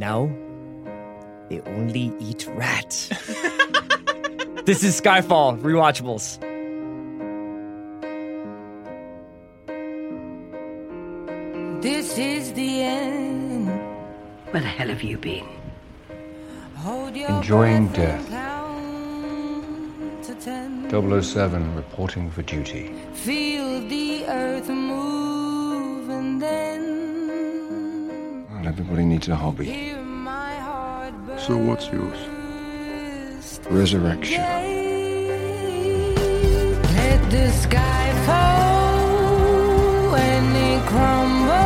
Now, they only eat rats. this is Skyfall, rewatchables. This is the end. Where the hell have you been? Hold your Enjoying death. to ten. 007 reporting for duty. Feel the earth move and then Well, everybody needs a hobby. hear my heart burst. So what's yours? Resurrection. Let the sky fall when it crumbles.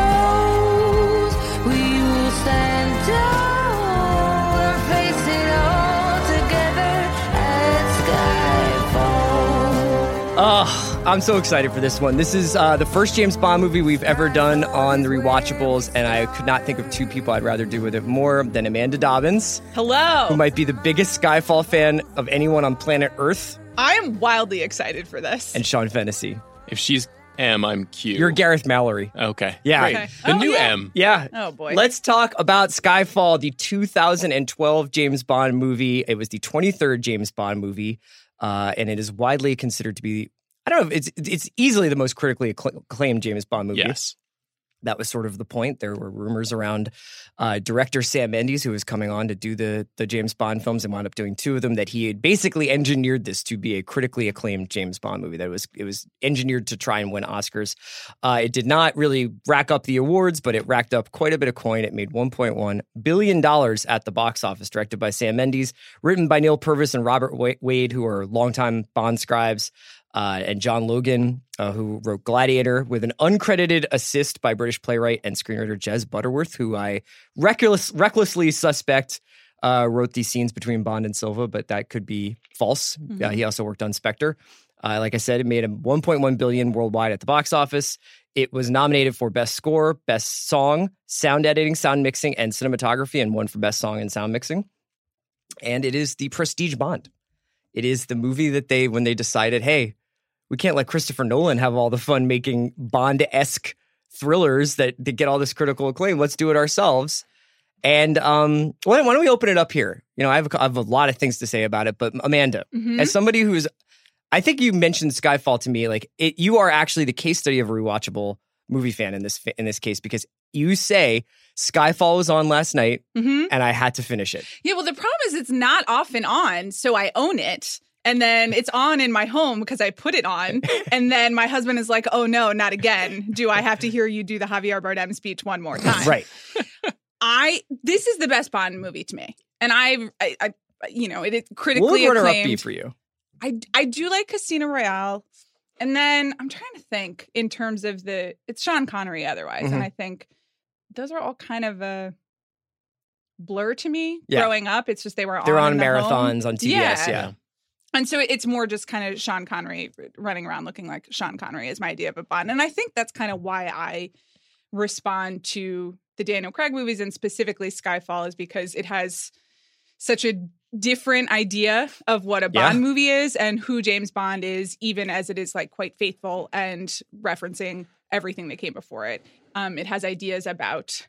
I'm so excited for this one. This is uh, the first James Bond movie we've ever done on the rewatchables, and I could not think of two people I'd rather do with it more than Amanda Dobbins, Hello. who might be the biggest Skyfall fan of anyone on planet Earth, I am wildly excited for this. and Sean Fennessey. If she's M, I'm Q. You're Gareth Mallory. Okay. Yeah. Okay. The Oh, new yeah. M. Yeah. Oh, boy. Let's talk about Skyfall, the 2012 James Bond movie. It was the 23rd James Bond movie, uh, and it is widely considered to be. I don't know. if It's it's easily the most critically acclaimed James Bond movie. Yes. that was sort of the point. There were rumors around uh, director Sam Mendes, who was coming on to do the the James Bond films and wound up doing two of them. That he had basically engineered this to be a critically acclaimed James Bond movie. That it was it was engineered to try and win Oscars. Uh, it did not really rack up the awards, but it racked up quite a bit of coin. It made 1.1 billion dollars at the box office. Directed by Sam Mendes, written by Neal Purvis and Robert Wade, who are longtime Bond scribes uh, and John Logan, uh, who wrote Gladiator, with an uncredited assist by British playwright and screenwriter Jez Butterworth, who I reckless, recklessly suspect uh, wrote these scenes between Bond and Silva, but that could be false. Uh, he also worked on Spectre. Uh, like I said, it made a 1.1 billion worldwide at the box office. It was nominated for Best Score, Best Song, Sound Editing, Sound Mixing, and Cinematography, and won for Best Song and Sound Mixing. And it is the Prestige Bond. It is the movie that they, when they decided, hey, we can't let Christopher Nolan have all the fun making Bond esque thrillers that, that get all this critical acclaim. Let's do it ourselves. And um, why, why don't we open it up here? You know, I have, a, I have a lot of things to say about it, but Amanda, Mhm. as somebody who's, I think you mentioned Skyfall to me, like it, you are actually the case study of a rewatchable movie fan in this in this case because you say Skyfall was on last night Mhm. and I had to finish it. Yeah, well, the problem is it's not often on, so I own it. And then it's on in my home because I put it on. And then my husband is like, oh no, not again. Do I have to hear you do the Javier Bardem speech one more time? Right. I, this is the best Bond movie to me. And I, I, I you know, it What critically would runner up be for you? I, I do like Casino Royale. And then I'm trying to think in terms of the, it's Sean Connery otherwise. Mhm. And I think those are all kind of a blur to me Yeah. growing up. It's just they were They're on, on the home. marathons on TBS. Yeah. yeah. And so it's more just kind of Sean Connery running around looking like Sean Connery is my idea of a Bond. And I think that's kind of why I respond to the Daniel Craig movies and specifically Skyfall is because it has such a different idea of what a Yeah. Bond movie is and who James Bond is, even as it is like quite faithful and referencing everything that came before it. Um, it has ideas about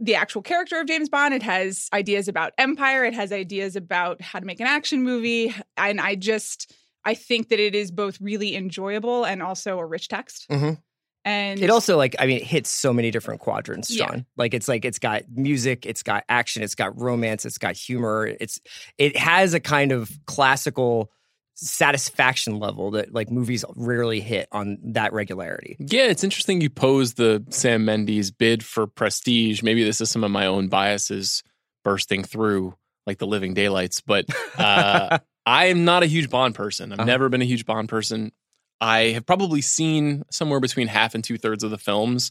the actual character of James Bond. It has ideas about empire. It has ideas about how to make an action movie. And I just, I think that it is both really enjoyable and also a rich text. Mhm. And It also like I mean it hits so many different quadrants, Yeah. Like it's like it's got music, it's got action, it's got romance, it's got humor. It's it has a kind of classical satisfaction level that like movies rarely hit on that regularity. Yeah, it's interesting you pose the Sam Mendes bid for prestige. Maybe this is some of my own biases bursting through, like the living daylights. But uh, I am not a huge Bond person. I've Uh-huh. never been a huge Bond person. I have probably seen somewhere between half and two thirds of the films,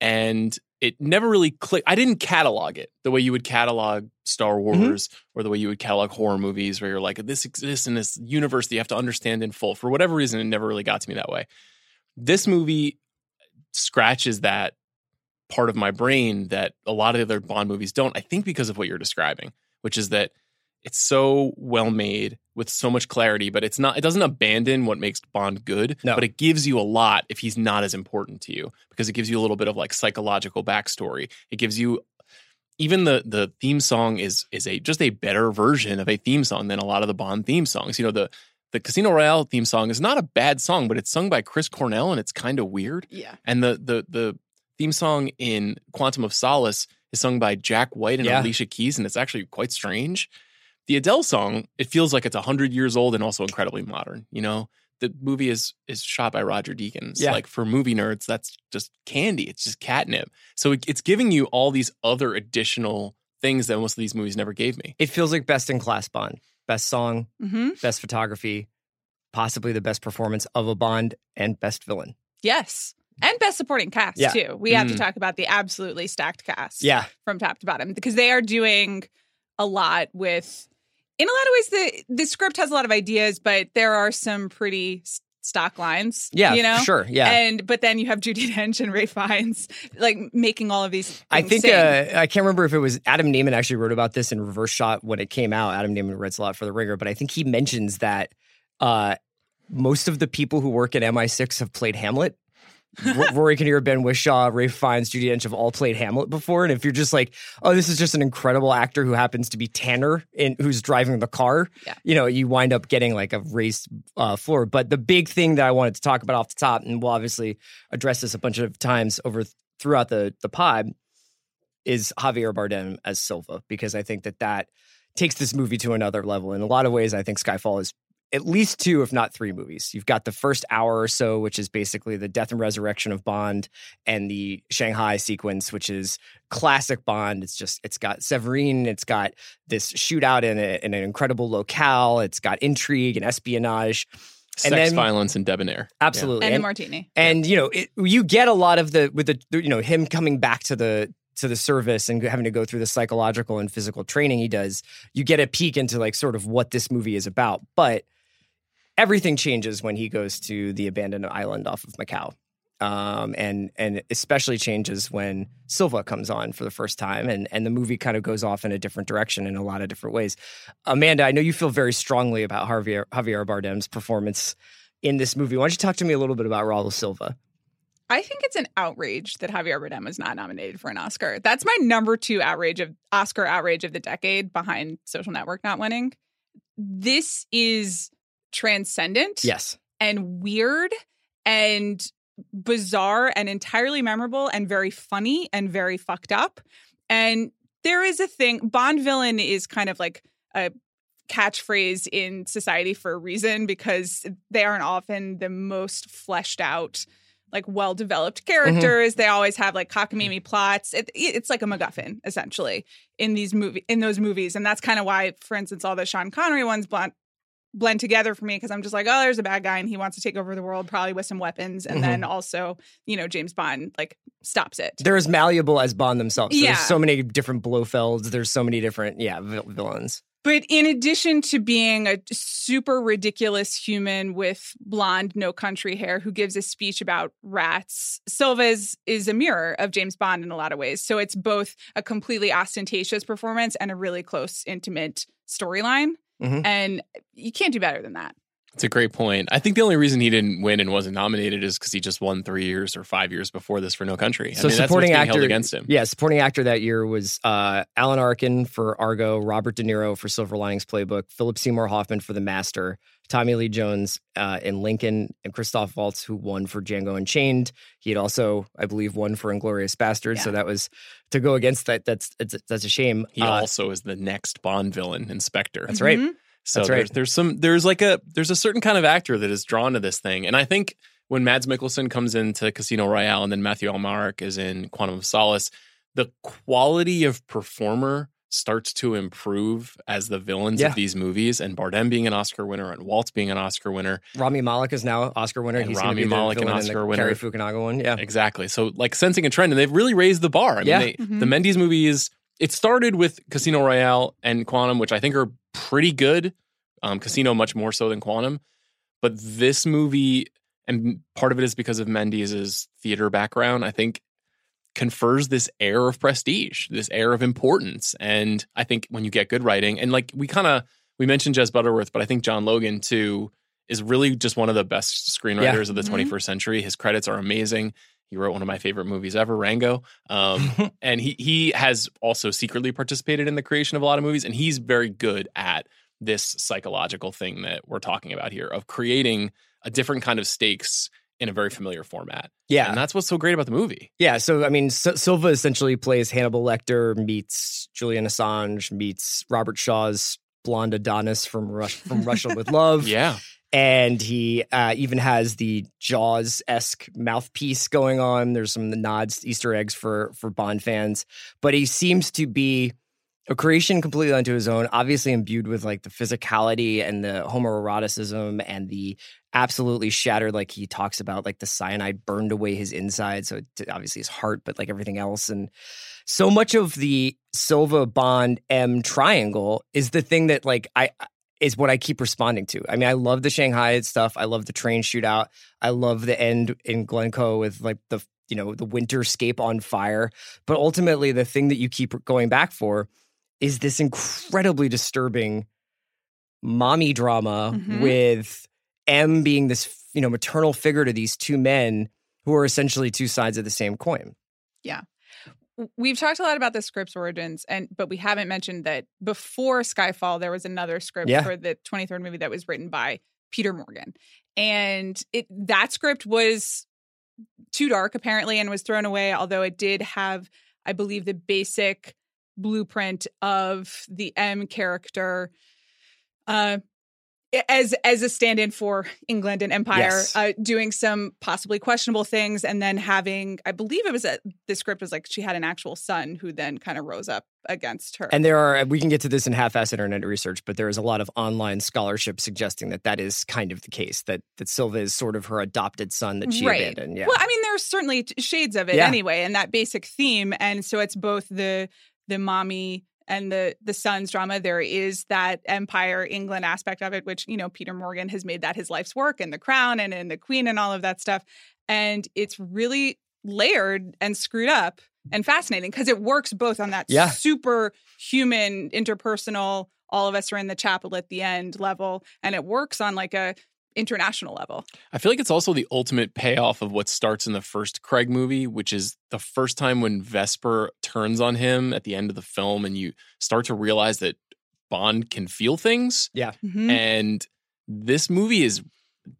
and it never really clicked. I didn't catalog it the way you would catalog Star mm-hmm. Wars or the way you would catalog horror movies, where you're like, this exists in this universe that you have to understand in full. For whatever reason, it never really got to me that way. This movie scratches that part of my brain that a lot of the other Bond movies don't. I think because of what you're describing, which is that it's so well made with so much clarity, but it's not. It doesn't abandon what makes Bond good, No. but it gives you a lot if he's not as important to you because it gives you a little bit of like psychological backstory. It gives you even the the theme song is is a just a better version of a theme song than a lot of the Bond theme songs. You know, the the Casino Royale theme song is not a bad song, but it's sung by Chris Cornell and it's kind of weird. Yeah. And the the the theme song in Quantum of Solace is sung by Jack White and Yeah. Alicia Keys, and it's actually quite strange. The Adele song, it feels like it's hundred years old and also incredibly modern. You know, the movie is is shot by Roger Deakins. Yeah. Like for movie nerds, that's just candy. It's just catnip. So it, it's giving you all these other additional things that most of these movies never gave me. It feels like best in class Bond. Best song, hmm best photography, possibly the best performance of a Bond, and best villain. Yes. And best supporting cast Yeah. too. We have to Mm. talk about the absolutely stacked cast. Yeah. From top to bottom because they are doing a lot with in a lot of ways the the script has a lot of ideas, but there are some pretty stock lines. Yeah, You know? sure. Yeah. And but then you have Judi Dench and Ralph Fiennes like making all of these I think uh, I can't remember if it was Adam Nayman actually wrote about this in Reverse Shot when it came out. Adam Nayman writes a lot for The Ringer, but I think he mentions that uh, most of the people who work at MI6 have played Hamlet. R- Rory Kinnear, Ben Whishaw, Ralph Fiennes, Judi Dench have all played Hamlet before. And if you're just like, oh, this is just an incredible actor who happens to be Tanner in who's driving the car, Yeah. you know, you wind up getting like a raised uh, floor. But the big thing that I wanted to talk about off the top, and we'll obviously address this a bunch of times over throughout the the pod, is Javier Bardem as Silva because I think that that takes this movie to another level. In a lot of ways, I think Skyfall is at least two, if not three movies. You've got the first hour or so, which is basically the death and resurrection of Bond, and the Shanghai sequence, which is classic Bond. It's just it's got Severine, it's got this shootout in, a, in an incredible locale, it's got intrigue and espionage. Sex, then- violence, and debonair. Absolutely, and the And- martini. and you know it, you get a lot of the with the you know him coming back to the to the service and having to go through the psychological and physical training he does you get a peek into like sort of what this movie is about but everything changes when he goes to the abandoned island off of macau um, and and especially changes when Silva comes on for the first time, and and the movie kind of goes off in a different direction in a lot of different ways. Amanda, I know you feel very strongly about Javier Javier Bardem's performance in this movie. Why don't you talk to me a little bit about Raul Silva? I think it's an outrage that Javier Bardem was not nominated for an Oscar. That's my number two outrage of Oscar outrage of the decade behind Social Network not winning. This is transcendent Yes. and weird and bizarre and entirely memorable and very funny and very fucked up. And there is a thing, Bond villain is kind of like a catchphrase in society for a reason because they aren't often the most fleshed out like well developed mm-hmm. characters. They always have like cockamamie mm-hmm. plots. It, it's like a macguffin essentially in these movie in those movies. And that's kind of why for instance all the sean connery ones blend, blend together for me because i'm just like oh there's a bad guy and he wants to take over the world probably with some weapons and then mm-hmm. also you know james bond like stops it They're as malleable as Bond themselves. Yeah. There's so many different Blofelds. There's so many different, yeah, vil- villains. But in addition to being a super ridiculous human with blonde, no country hair who gives a speech about rats, Silva is, is a mirror of James Bond in a lot of ways. So it's both a completely ostentatious performance and a really close, intimate storyline. Mhm. And you can't do better than that. It's a great point. I think the only reason he didn't win and wasn't nominated is because he just won three years or five years before this for No Country. I So mean, that's what's supporting being actor held against him. Yeah, supporting actor that year was uh, Alan Arkin for Argo, Robert De Niro for Silver Linings Playbook, Philip Seymour Hoffman for The Master, Tommy Lee Jones uh, in Lincoln, and Christoph Waltz, who won for Django Unchained. He had also, I believe, won for Inglourious Basterds. So that was to go against that. That's it's, that's a shame. He Uh, also is the next Bond villain, Inspector. that's right. Mhm. So That's right. there's, there's some there's like a there's a certain kind of actor that is drawn to this thing, and I think when Mads Mikkelsen comes into Casino Royale and then Matthew Amalric is in Quantum of Solace, the quality of performer starts to improve as the villains Yeah. of these movies. And Bardem being an Oscar winner and Waltz being an Oscar winner, Rami Malek is now Oscar winner. And He's going to Rami be Malek an villain in Oscar the winner. Cary Fukunaga one. Yeah. Exactly. So like sensing a trend, and they've really raised the bar. I mean, Yeah. they, Mhm. the Mendes movies. It started with Casino Royale and Quantum, which I think are pretty good. Um, Casino much more so than Quantum, but this movie, and part of it is because of Mendes' theater background. I think confers this air of prestige, this air of importance, and I think when you get good writing, and like we kind of we mentioned Jez Butterworth, but I think John Logan too is really just one of the best screenwriters of the Mhm. 21st century. His credits are amazing. He wrote one of my favorite movies ever, Rango. Um, and he he has also secretly participated in the creation of a lot of movies, and he's very good at this psychological thing that we're talking about here of creating a different kind of stakes in a very familiar format. Yeah. And that's what's so great about the movie. Yeah, so I mean, S- Silva essentially plays Hannibal Lecter meets Julian Assange meets Robert Shaw's blonde Adonis from Rush from Russia with Love. Yeah. And he uh, even has the Jaws esque mouthpiece going on. There's some the nods, Easter eggs for for Bond fans, but he seems to be a creation completely unto his own. Obviously imbued with like the physicality and the homoeroticism and the absolutely shattered. Like he talks about like the cyanide burned away his inside, so it, obviously his heart, but like everything else and. So much of the Silva Bond M triangle is the thing that like I is what I keep responding to. I mean, I love the Shanghai stuff. I love the train shootout. I love the end in Glencoe with like the you know the winterscape on fire. But ultimately, the thing that you keep going back for is this incredibly disturbing mommy drama Mhm. with M being this you know maternal figure to these two men who are essentially two sides of the same coin. We've talked a lot about the script's origins, and but we haven't mentioned that before Skyfall, there was another script Yeah. for the 23rd movie that was written by Peter Morgan, and it that script was too dark apparently and was thrown away. Although it did have, I believe, the basic blueprint of the M character. Uh, as as a stand-in for England and Empire, Yes. uh, doing some possibly questionable things, and then having, I believe it was a, the script was like she had an actual son who then kind of rose up against her. And there are, we can get to this in half-ass internet research, but there is a lot of online scholarship suggesting that that is kind of the case. That that Silva is sort of her adopted son that she Right. abandoned. Yeah, Well, I mean, there's certainly t- shades of it Yeah. anyway, and that basic theme. And so it's both the the mommy and the the son's drama. There is that Empire England aspect of it, which you know Peter Morgan has made that his life's work, and The Crown, and in The Queen, and all of that stuff. And it's really layered and screwed up and fascinating because it works both on that Yeah. super human interpersonal. All of us are in the chapel at the end level, and it works on like a international level. I feel like it's also the ultimate payoff of what starts in the first Craig movie, which is the first time when Vesper turns on him at the end of the film and you start to realize that Bond can feel things. Mhm. And this movie is,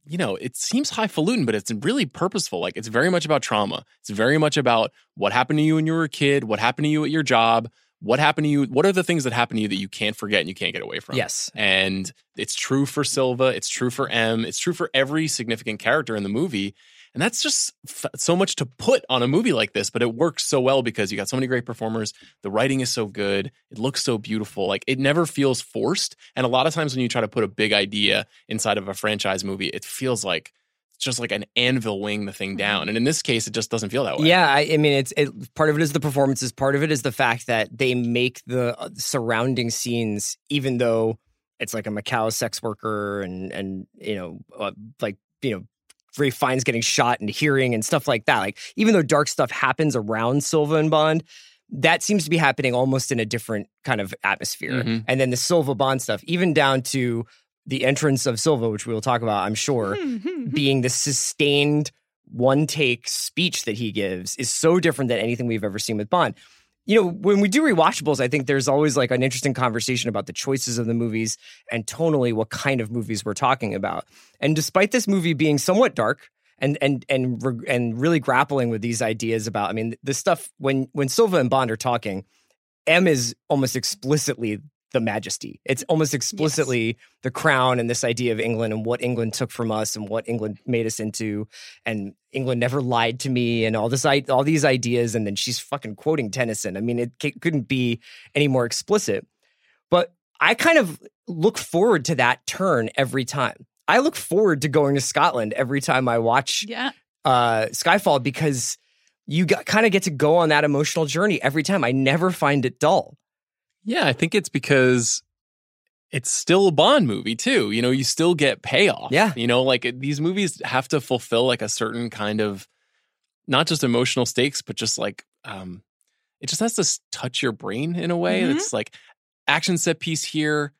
you know, it seems highfalutin, but it's really purposeful. Like it's very much about trauma. It's very much about what happened to you when you were a kid, what happened to you at your job, what happened to you, what are the things that happen to you that you can't forget and you can't get away from. yes, And it's true for Silva, it's true for M, it's true for every significant character in the movie. And that's just f- so much to put on a movie like this, but it works so well because you got so many great performers. The writing is so good. It looks so beautiful. Like it never feels forced. And a lot of times when you try to put a big idea inside of a franchise movie, it feels like just like an anvil weighing the thing down. And in this case, it just doesn't feel that way. yeah. I, I mean, it's it, part of it is the performances. Part of it is the fact that they make the uh, surrounding scenes, even though it's like a Macau sex worker and and you know uh, like you know. Ralph Fiennes getting shot and hearing and stuff like that. Like, even though dark stuff happens around Silva and Bond, that seems to be happening almost in a different kind of atmosphere. Mhm. And then the Silva Bond stuff, even down to the entrance of Silva, which we will talk about, I'm sure, being the sustained one take speech that he gives is so different than anything we've ever seen with Bond. You know, when we do rewatchables, I think there's always like an interesting conversation about the choices of the movies and tonally what kind of movies we're talking about. And despite this movie being somewhat dark and and and and really grappling with these ideas about, I mean, the stuff when when Silva and Bond are talking, M is almost explicitly the majesty. It's almost explicitly the crown and this idea of England and what England took from us and what England made us into. And England never lied to me and all this, all these ideas. And then she's fucking quoting Tennyson. I mean, it c- couldn't be any more explicit. But I kind of look forward to that turn every time. I look forward to going to Scotland every time I watch yeah. uh, Skyfall because you got, kind of get to go on that emotional journey every time. I never find it dull. Yeah, I think it's because it's still a Bond movie too. You know, you still get payoff. Yeah. You know, like these movies have to fulfill like a certain kind of not just emotional stakes, but just like um it just has to touch your brain in a way. Mhm. It's like action set piece here,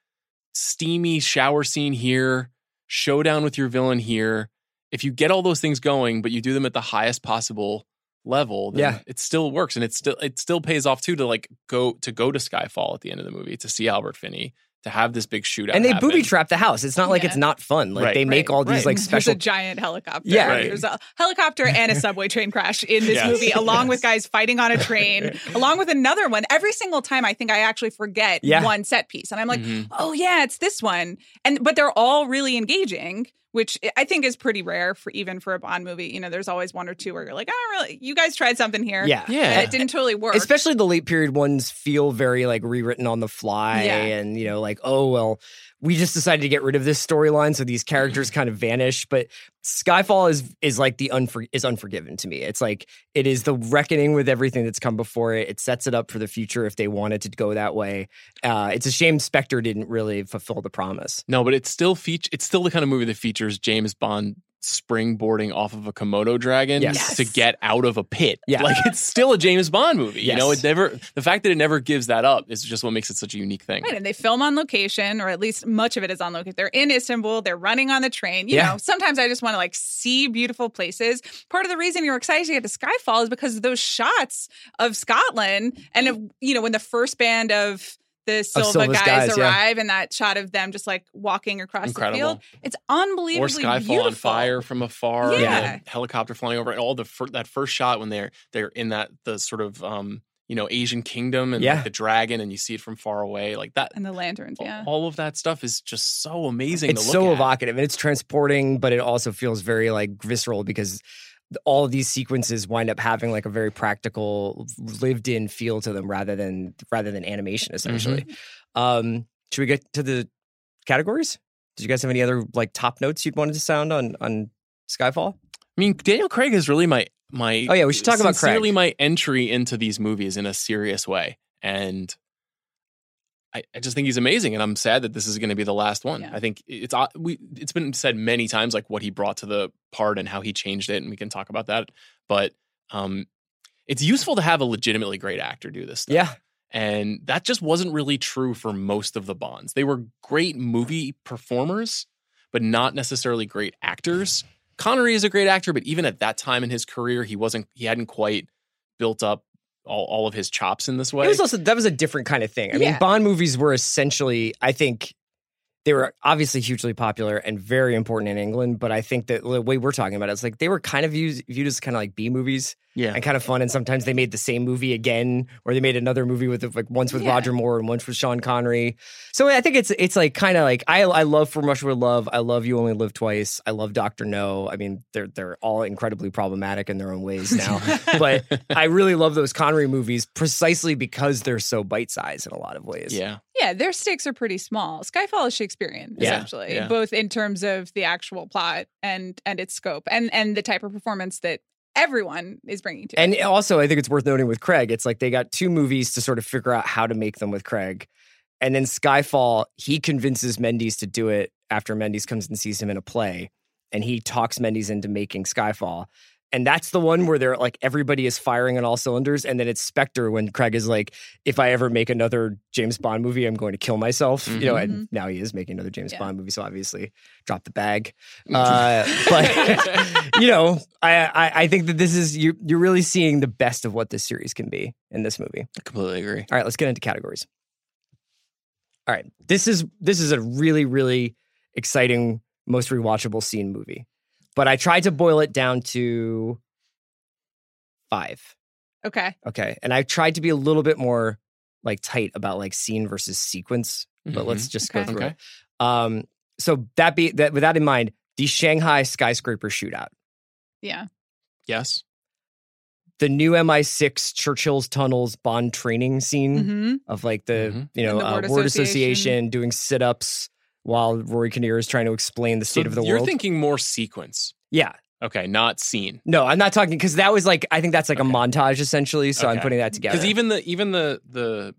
steamy shower scene here, showdown with your villain here. If you get all those things going, but you do them at the highest possible level, then Yeah. it still works and it still it still pays off too to like go to go to Skyfall at the end of the movie to see Albert Finney to have this big shootout. and they happen. booby trap the house. It's not like Yeah. it's not fun. Like Right, they make right, all these right. like There's special a giant helicopter. Yeah. Right. There's a helicopter and a subway train crash in this Yes. movie, along with guys fighting on a train, along with another one. Every single time, I think I actually forget Yeah. one set piece, and I'm like, Mhm. oh yeah, it's this one. And but they're all really engaging, which I think is pretty rare for even for a Bond movie. You know, there's always one or two where you're like, I don't really. You guys tried something here, Yeah. Yeah. and it didn't totally work. Especially the late period ones feel very like rewritten on the fly Yeah. and you know like oh well we just decided to get rid of this storyline so these characters kind of vanish but Skyfall is is like the unfor- is unforgiven to me. It's like it is the reckoning with everything that's come before it. It sets it up for the future if they wanted to go that way. Uh, it's a shame Spectre didn't really fulfill the promise. No, but it's still feature. It's still the kind of movie that features James Bond springboarding off of a Komodo dragon Yes. to get out of a pit. Yeah. like it's still a James Bond movie. You know, it never. The fact that it never gives that up is just what makes it such a unique thing. Right, and they film on location, or at least much of it is on location. They're in Istanbul. They're running on the train. You Yeah. know, sometimes I just want to like see beautiful places. Part of the reason you're excited to get to Skyfall is because of those shots of Scotland, and if, you know when the first band of the Silva Silva's guys, guys, yeah. arrive, and that shot of them just like walking across Incredible. the field, it's Or unbelievably Skyfall beautiful. on fire from afar, Yeah. and helicopter flying over, and all the fir- that first shot when they're they're in that the sort of um you know Asian kingdom and Yeah. like the dragon, and you see it from far away, like that. and the lanterns. Yeah, All of that stuff is just so amazing. it's to look so at. evocative and it's transporting but it also feels very like visceral because all of these sequences wind up having like a very practical lived in feel to them rather than rather than animation essentially um should we get to the categories did you guys have any other like top notes you'd wanted to sound on on skyfall I mean, Daniel Craig is really my my. Oh, yeah, we should talk about Craig. really my entry into these movies in a serious way, and I, I just think he's amazing. And I'm sad that this is going to be the last one. Yeah. I think it's uh, we. It's been said many times like what he brought to the part and how he changed it, and we can talk about that. But um, it's useful to have a legitimately great actor do this stuff. yeah And that just wasn't really true for most of the Bonds. They were great movie performers, but not necessarily great actors. Connery is a great actor, but even at that time in his career, he wasn't he hadn't quite built up all, all of his chops in this way. It was also that was a different kind of thing. I mean, Bond movies were essentially, I think, they were obviously hugely popular and very important in England. But I think that the way we're talking about it, it's like they were kind of viewed, viewed as kind of like B movies yeah. and kind of fun. And sometimes they made the same movie again, or they made another movie with like once with Yeah. Roger Moore and once with Sean Connery. So I think it's it's like kind of like I I love From Russia with Love. I love You Only Live Twice. I love Doctor No. I mean, they're they're all incredibly problematic in their own ways now. but I really love those Connery movies precisely because they're so bite sized in a lot of ways. yeah. Yeah, their stakes are pretty small. Skyfall is Shakespearean, Yeah, essentially, yeah. both in terms of the actual plot and and its scope, and and the type of performance that everyone is bringing to it. And also, I think it's worth noting with Craig, it's like they got two movies to sort of figure out how to make them with Craig. And then Skyfall, he convinces Mendes to do it after Mendes comes and sees him in a play. And he talks Mendes into making Skyfall. And that's the one where they're like everybody is firing on all cylinders. And then it's Spectre when Craig is like, if I ever make another James Bond movie, I'm going to kill myself. You know, and now he is making another James Yeah. Bond movie. So obviously drop the bag. Uh, but you know, I, I I think that this is you you're really seeing the best of what this series can be in this movie. I completely agree. All right, let's get into categories. All right, this is this is a really really exciting most rewatchable scene movie, but I tried to boil it down to five. okay, Okay, and I tried to be a little bit more like tight about like scene versus sequence, but let's just go through Okay. it. Um, so that be that with that in mind, the Shanghai skyscraper shootout. yeah, Yes. the new MI6 Churchill's Tunnels Bond training scene hmm of like the Mhm. you know And the uh, word word, association. association doing sit ups while Rory Kinnear is trying to explain the state So of the world. you're thinking more sequence. yeah, Okay, not scene. no, I'm not talking because that was like I think that's like Okay. a montage essentially. So I'm putting that together. Because even the even the the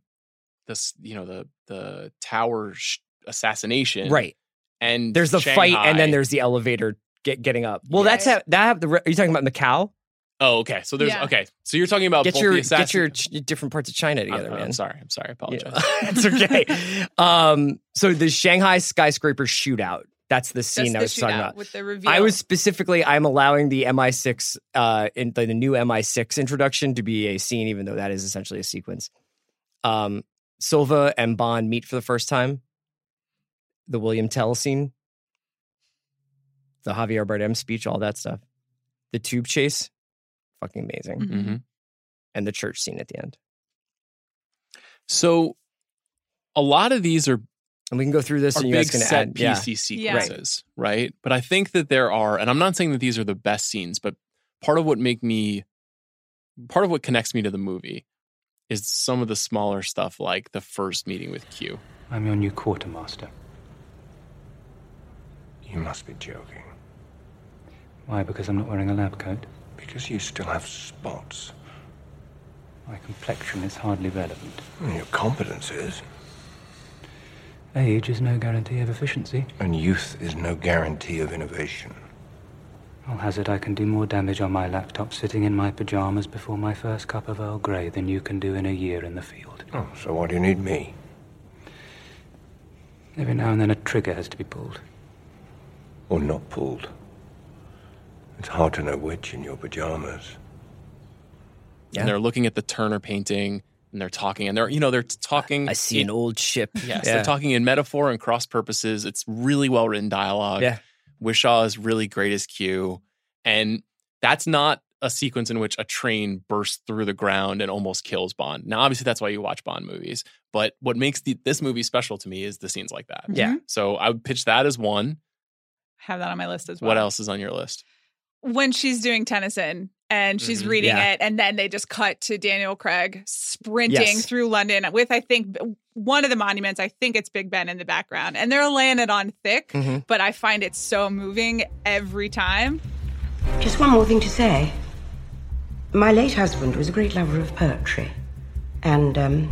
this you know the the tower sh- assassination right and there's the fight and then there's the elevator get, getting up. Well, Yeah. that's ha- that have the. Are you talking about Macau? Oh okay so there's Yeah. okay so you're talking about Get both your the get your ch- different parts of China I'm- together, I'm, man. sorry I'm sorry I apologize Yeah. it's okay. um, so the Shanghai skyscraper shootout That's the scene Just I was talking shootout about. with the reveal. I was specifically I'm allowing the MI6 uh in the, the new MI6 introduction to be a scene, even though that is essentially a sequence. Um Silva and Bond meet for the first time. The William Tell scene, the Javier Bardem speech, all that stuff. The tube chase, fucking amazing. Mhm. hmm And the church scene at the end. So a lot of these are And we can go through this and you guys big can set add. PC Yeah. sequences, right? But I think that there are, and I'm not saying that these are the best scenes, but part of what make me, part of what connects me to the movie is some of the smaller stuff, like the first meeting with Q. I'm your new quartermaster. You must be joking. Why? Because I'm not wearing a lab coat? Because you still have spots. My complexion is hardly relevant. Your competence is. Age is no guarantee of efficiency. And youth is no guarantee of innovation. I'll hazard I can do more damage on my laptop sitting in my pajamas before my first cup of Earl Grey than you can do in a year in the field. Oh, so why do you need me? Every now and then a trigger has to be pulled. Or not pulled? It's hard to know which in your pajamas. Yeah. And they're looking at the Turner painting and they're talking, and they're, you know, they're talking. I see an old ship. Yes, Yeah. they're talking in metaphor and cross purposes. It's really well written dialogue. Yeah. Whishaw is really great as Q. And that's not a sequence in which a train bursts through the ground and almost kills Bond. Now, obviously, that's why you watch Bond movies. But what makes the, this movie special to me is the scenes like that. Yeah. So I would pitch that as one. have that on my list as well. What else is on your list? When she's doing Tennyson and she's Mhm. reading Yeah. it, and then they just cut to Daniel Craig sprinting Yes. through London with, I think, one of the monuments. I think it's Big Ben in the background, and they're laying it on thick. Mhm. But I find it so moving every time. Just one more thing to say. My late husband was a great lover of poetry. And, um,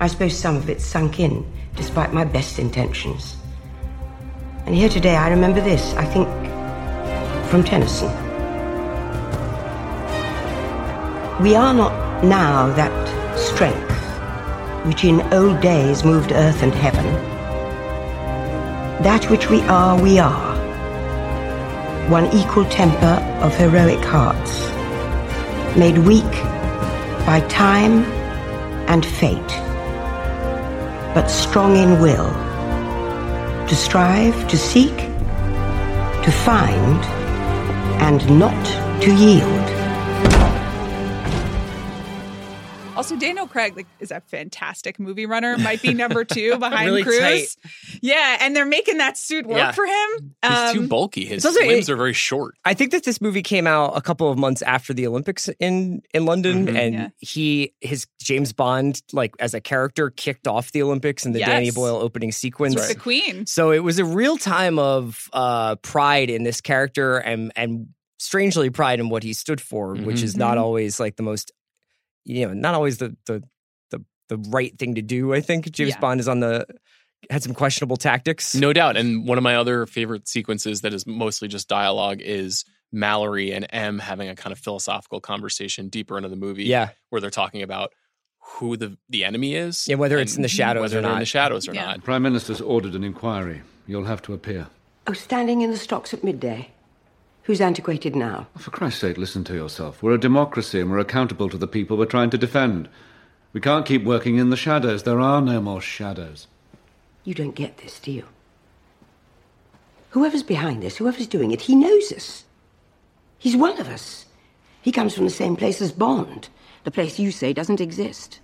I suppose some of it sunk in, despite my best intentions. And here today, I remember this, I think, from Tennyson. We are not now that strength which in old days moved earth and heaven. That which we are, we are one equal temper of heroic hearts, made weak by time and fate, but strong in will, to strive, to seek, to find, and not to yield. Also, Daniel Craig like, is a fantastic movie runner. Might be number two behind Really Cruise. tight. Yeah, and they're making that suit work Yeah. for him. He's too Um, bulky. His also- limbs it- are very short. I think that this movie came out a couple of months after the Olympics in in London, Mhm. and Yeah. he his James Bond like as a character kicked off the Olympics in the Danny Boyle opening sequence. the Queen. So it was a real time of uh, pride in this character, and and strangely pride in what he stood for, which Mhm. is not Mhm. always like the most, you know, not always the the the, the right thing to do. I think James Yeah. Bond is on the had some questionable tactics. No doubt. And one of my other favorite sequences that is mostly just dialogue is Mallory and M having a kind of philosophical conversation deeper into the movie. yeah, Where they're talking about who the, the enemy is. Yeah, whether it's in the shadows whether or they're in not. the shadows or Yeah. not. The Prime Minister's ordered an inquiry. You'll have to appear. Oh, standing in the stocks at midday. Who's antiquated now? For Christ's sake, listen to yourself. We're a democracy and we're accountable to the people we're trying to defend. We can't keep working in the shadows. There are no more shadows. You don't get this, do you? Whoever's behind this, whoever's doing it, he knows us. He's one of us. He comes from the same place as Bond, the place you say doesn't exist.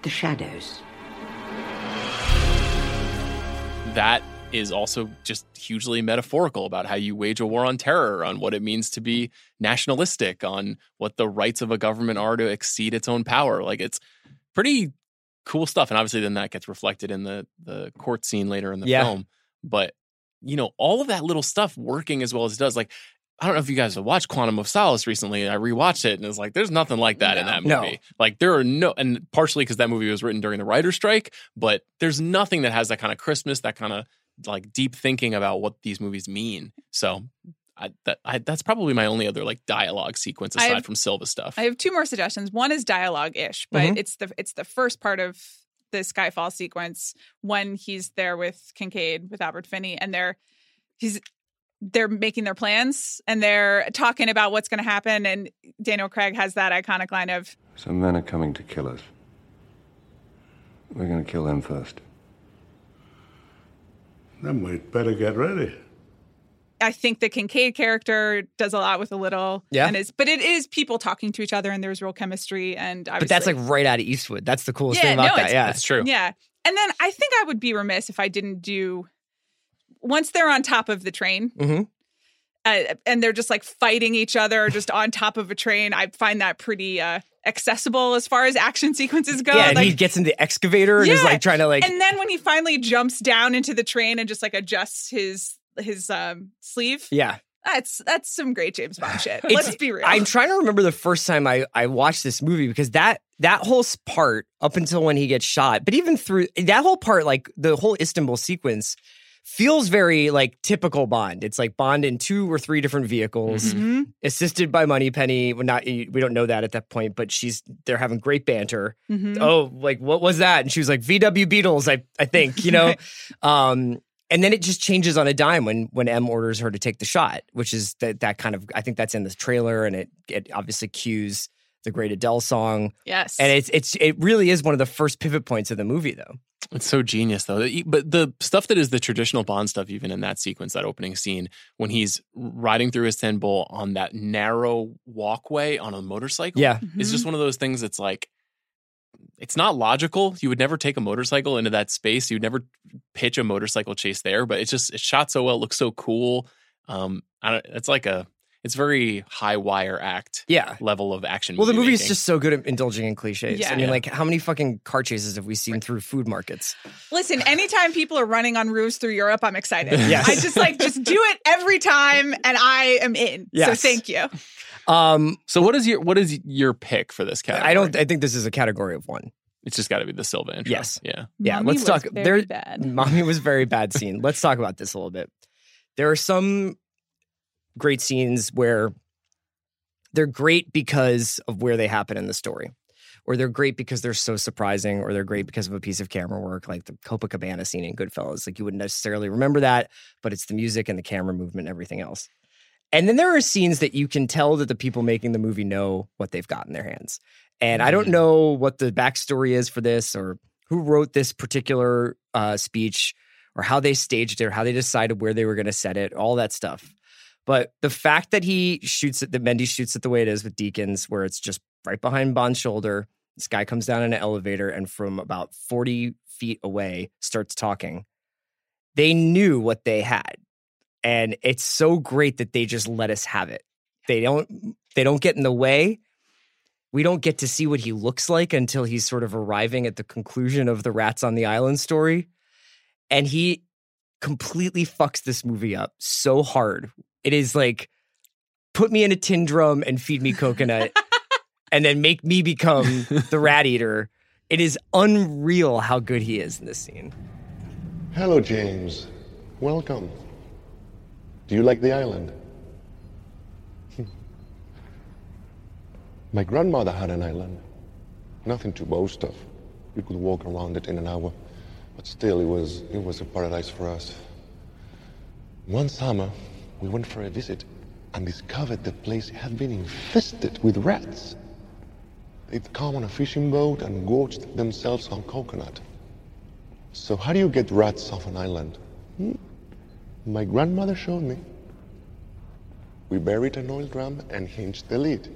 The shadows. That is also just hugely metaphorical about how you wage a war on terror, on what it means to be nationalistic, on what the rights of a government are to exceed its own power. Like it's pretty cool stuff. And obviously then that gets reflected in the the court scene later in the Yeah. film. But you know, all of that little stuff working as well as it does, like I don't know if you guys have watched Quantum of Solace recently. I rewatched it and it's like, there's nothing like that in No. that No. movie. Like there are no, and partially because that movie was written during the writer's strike, but there's nothing that has that kind of Christmas, that kind of like deep thinking about what these movies mean. So I, that I, that's probably my only other like dialogue sequence aside have- from Silva stuff. I have two more suggestions. One is dialogue ish, but Mhm. it's the it's the first part of the Skyfall sequence when he's there with Kincaid with Albert Finney, and they're he's they're making their plans and they're talking about what's going to happen. And Daniel Craig has that iconic line of, Some men are coming to kill us. We're going to kill them first. Then we'd better get ready. I think the Kincaid character does a lot with a little, Yeah. and is, but it is people talking to each other, and there's real chemistry, and But that's like right out of Eastwood. That's the coolest Yeah, thing about no, that. it's- Yeah, That's true. Yeah. And then I think I would be remiss if I didn't do once they're on top of the train Mhm. uh, and they're just like fighting each other just on top of a train. I find that pretty uh, accessible as far as action sequences go. yeah. And Like- he gets in the excavator and is like trying to like. and then when he finally jumps down into the train and just like adjusts his his um, sleeve, yeah. that's that's some great James Bond shit. It's- Let's be real. I'm trying to remember the first time I, I watched this movie because that that whole part up until when he gets shot, but even through that whole part, like the whole Istanbul sequence, feels very like typical Bond. It's like Bond in two or three different vehicles, Mhm. assisted by Moneypenny. Well, not we don't know that at that point, but she's they're having great banter. Mhm. Oh, like what was that? And she was like VW Beetles, I I think you know. um, and then it just changes on a dime when when M orders her to take the shot, which is that that kind of I think that's in the trailer, and it it obviously cues the great Adele song, Yes. and it's it's it really is one of the first pivot points of the movie, though. It's so genius though. But the stuff that is the traditional Bond stuff, even in that sequence, that opening scene, when he's riding through Istanbul on that narrow walkway on a motorcycle, Yeah, is just one of those things that's like, it's not logical. You would never take a motorcycle into that space. You'd never pitch a motorcycle chase there. But it's just it's shot so well. It looks so cool. Um, I don't, it's like a it's very high wire act yeah. level of action. Well, the movie is just so good at indulging in cliches. Yeah. I mean, Yeah. like how many fucking car chases have we seen through food markets? Listen, anytime people are running on roofs through Europe, I'm excited. Yes. I just like just do it every time and I am in. So thank you. Um, So what is your what is your pick for this category? I don't. I think this is a category of one. It's just got to be the Silva intro. Yes. Yeah. Yeah, Mommy let's was talk. very there, bad. mommy was very bad scene. let's talk about this a little bit. There are some great scenes where they're great because of where they happen in the story, or they're great because they're so surprising, or they're great because of a piece of camera work, like the Copacabana scene in Goodfellas. Like you wouldn't necessarily remember that, but it's the music and the camera movement and everything else. And then there are scenes that you can tell that the people making the movie know what they've got in their hands. And I don't know what the backstory is for this or who wrote this particular uh, speech or how they staged it or how they decided where they were going to set it, all that stuff. But the fact that he shoots it, that Mendy shoots it the way it is with Deakins, where it's just right behind Bond's shoulder, this guy comes down in an elevator and from about 40 feet away starts talking. They knew what they had. And it's so great that they just let us have it. They don't they don't get in the way. We don't get to see what he looks like until he's sort of arriving at the conclusion of the Rats on the Island story. And he completely fucks this movie up so hard. It is like put me in a tin drum and feed me coconut and then make me become the rat eater. It is unreal how good he is in this scene. Hello, James. Welcome. Do you like the island? My grandmother had an island. Nothing to boast of. We could walk around it in an hour, but still, it was it was a paradise for us. One summer, we went for a visit and discovered the place had been infested with rats. They'd come on a fishing boat and gorged themselves on coconut. So how do you get rats off an island? Hmm? My grandmother showed me. We buried an oil drum and hinged the lid.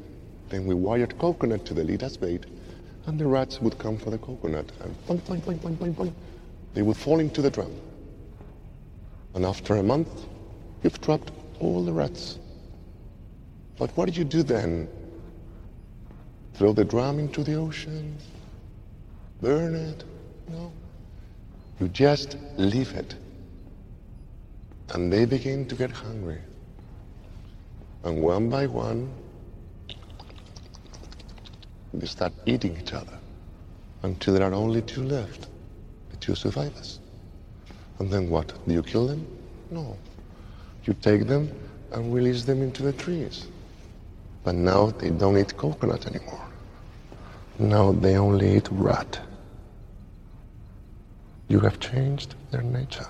Then we wired coconut to the lid as bait, and the rats would come for the coconut, and boing, boing, boing, boing, boing, boing, they would fall into the drum. And after a month, you've trapped all the rats. But what did you do then? Throw the drum into the ocean? Burn it? No. You just leave it. And they begin to get hungry. And one by one, they start eating each other until there are only two left, the two survivors. And then what? Do you kill them? No. You take them and release them into the trees. But now they don't eat coconut anymore. Now they only eat rat. You have changed their nature.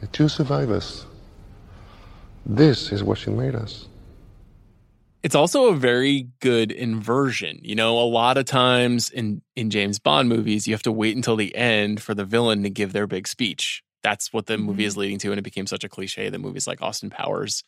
The two survivors. This is what she made us. It's also a very good inversion. You know, a lot of times in in James Bond movies, you have to wait until the end for the villain to give their big speech. That's what the movie is leading to, and it became such a cliche that movies like Austin Powers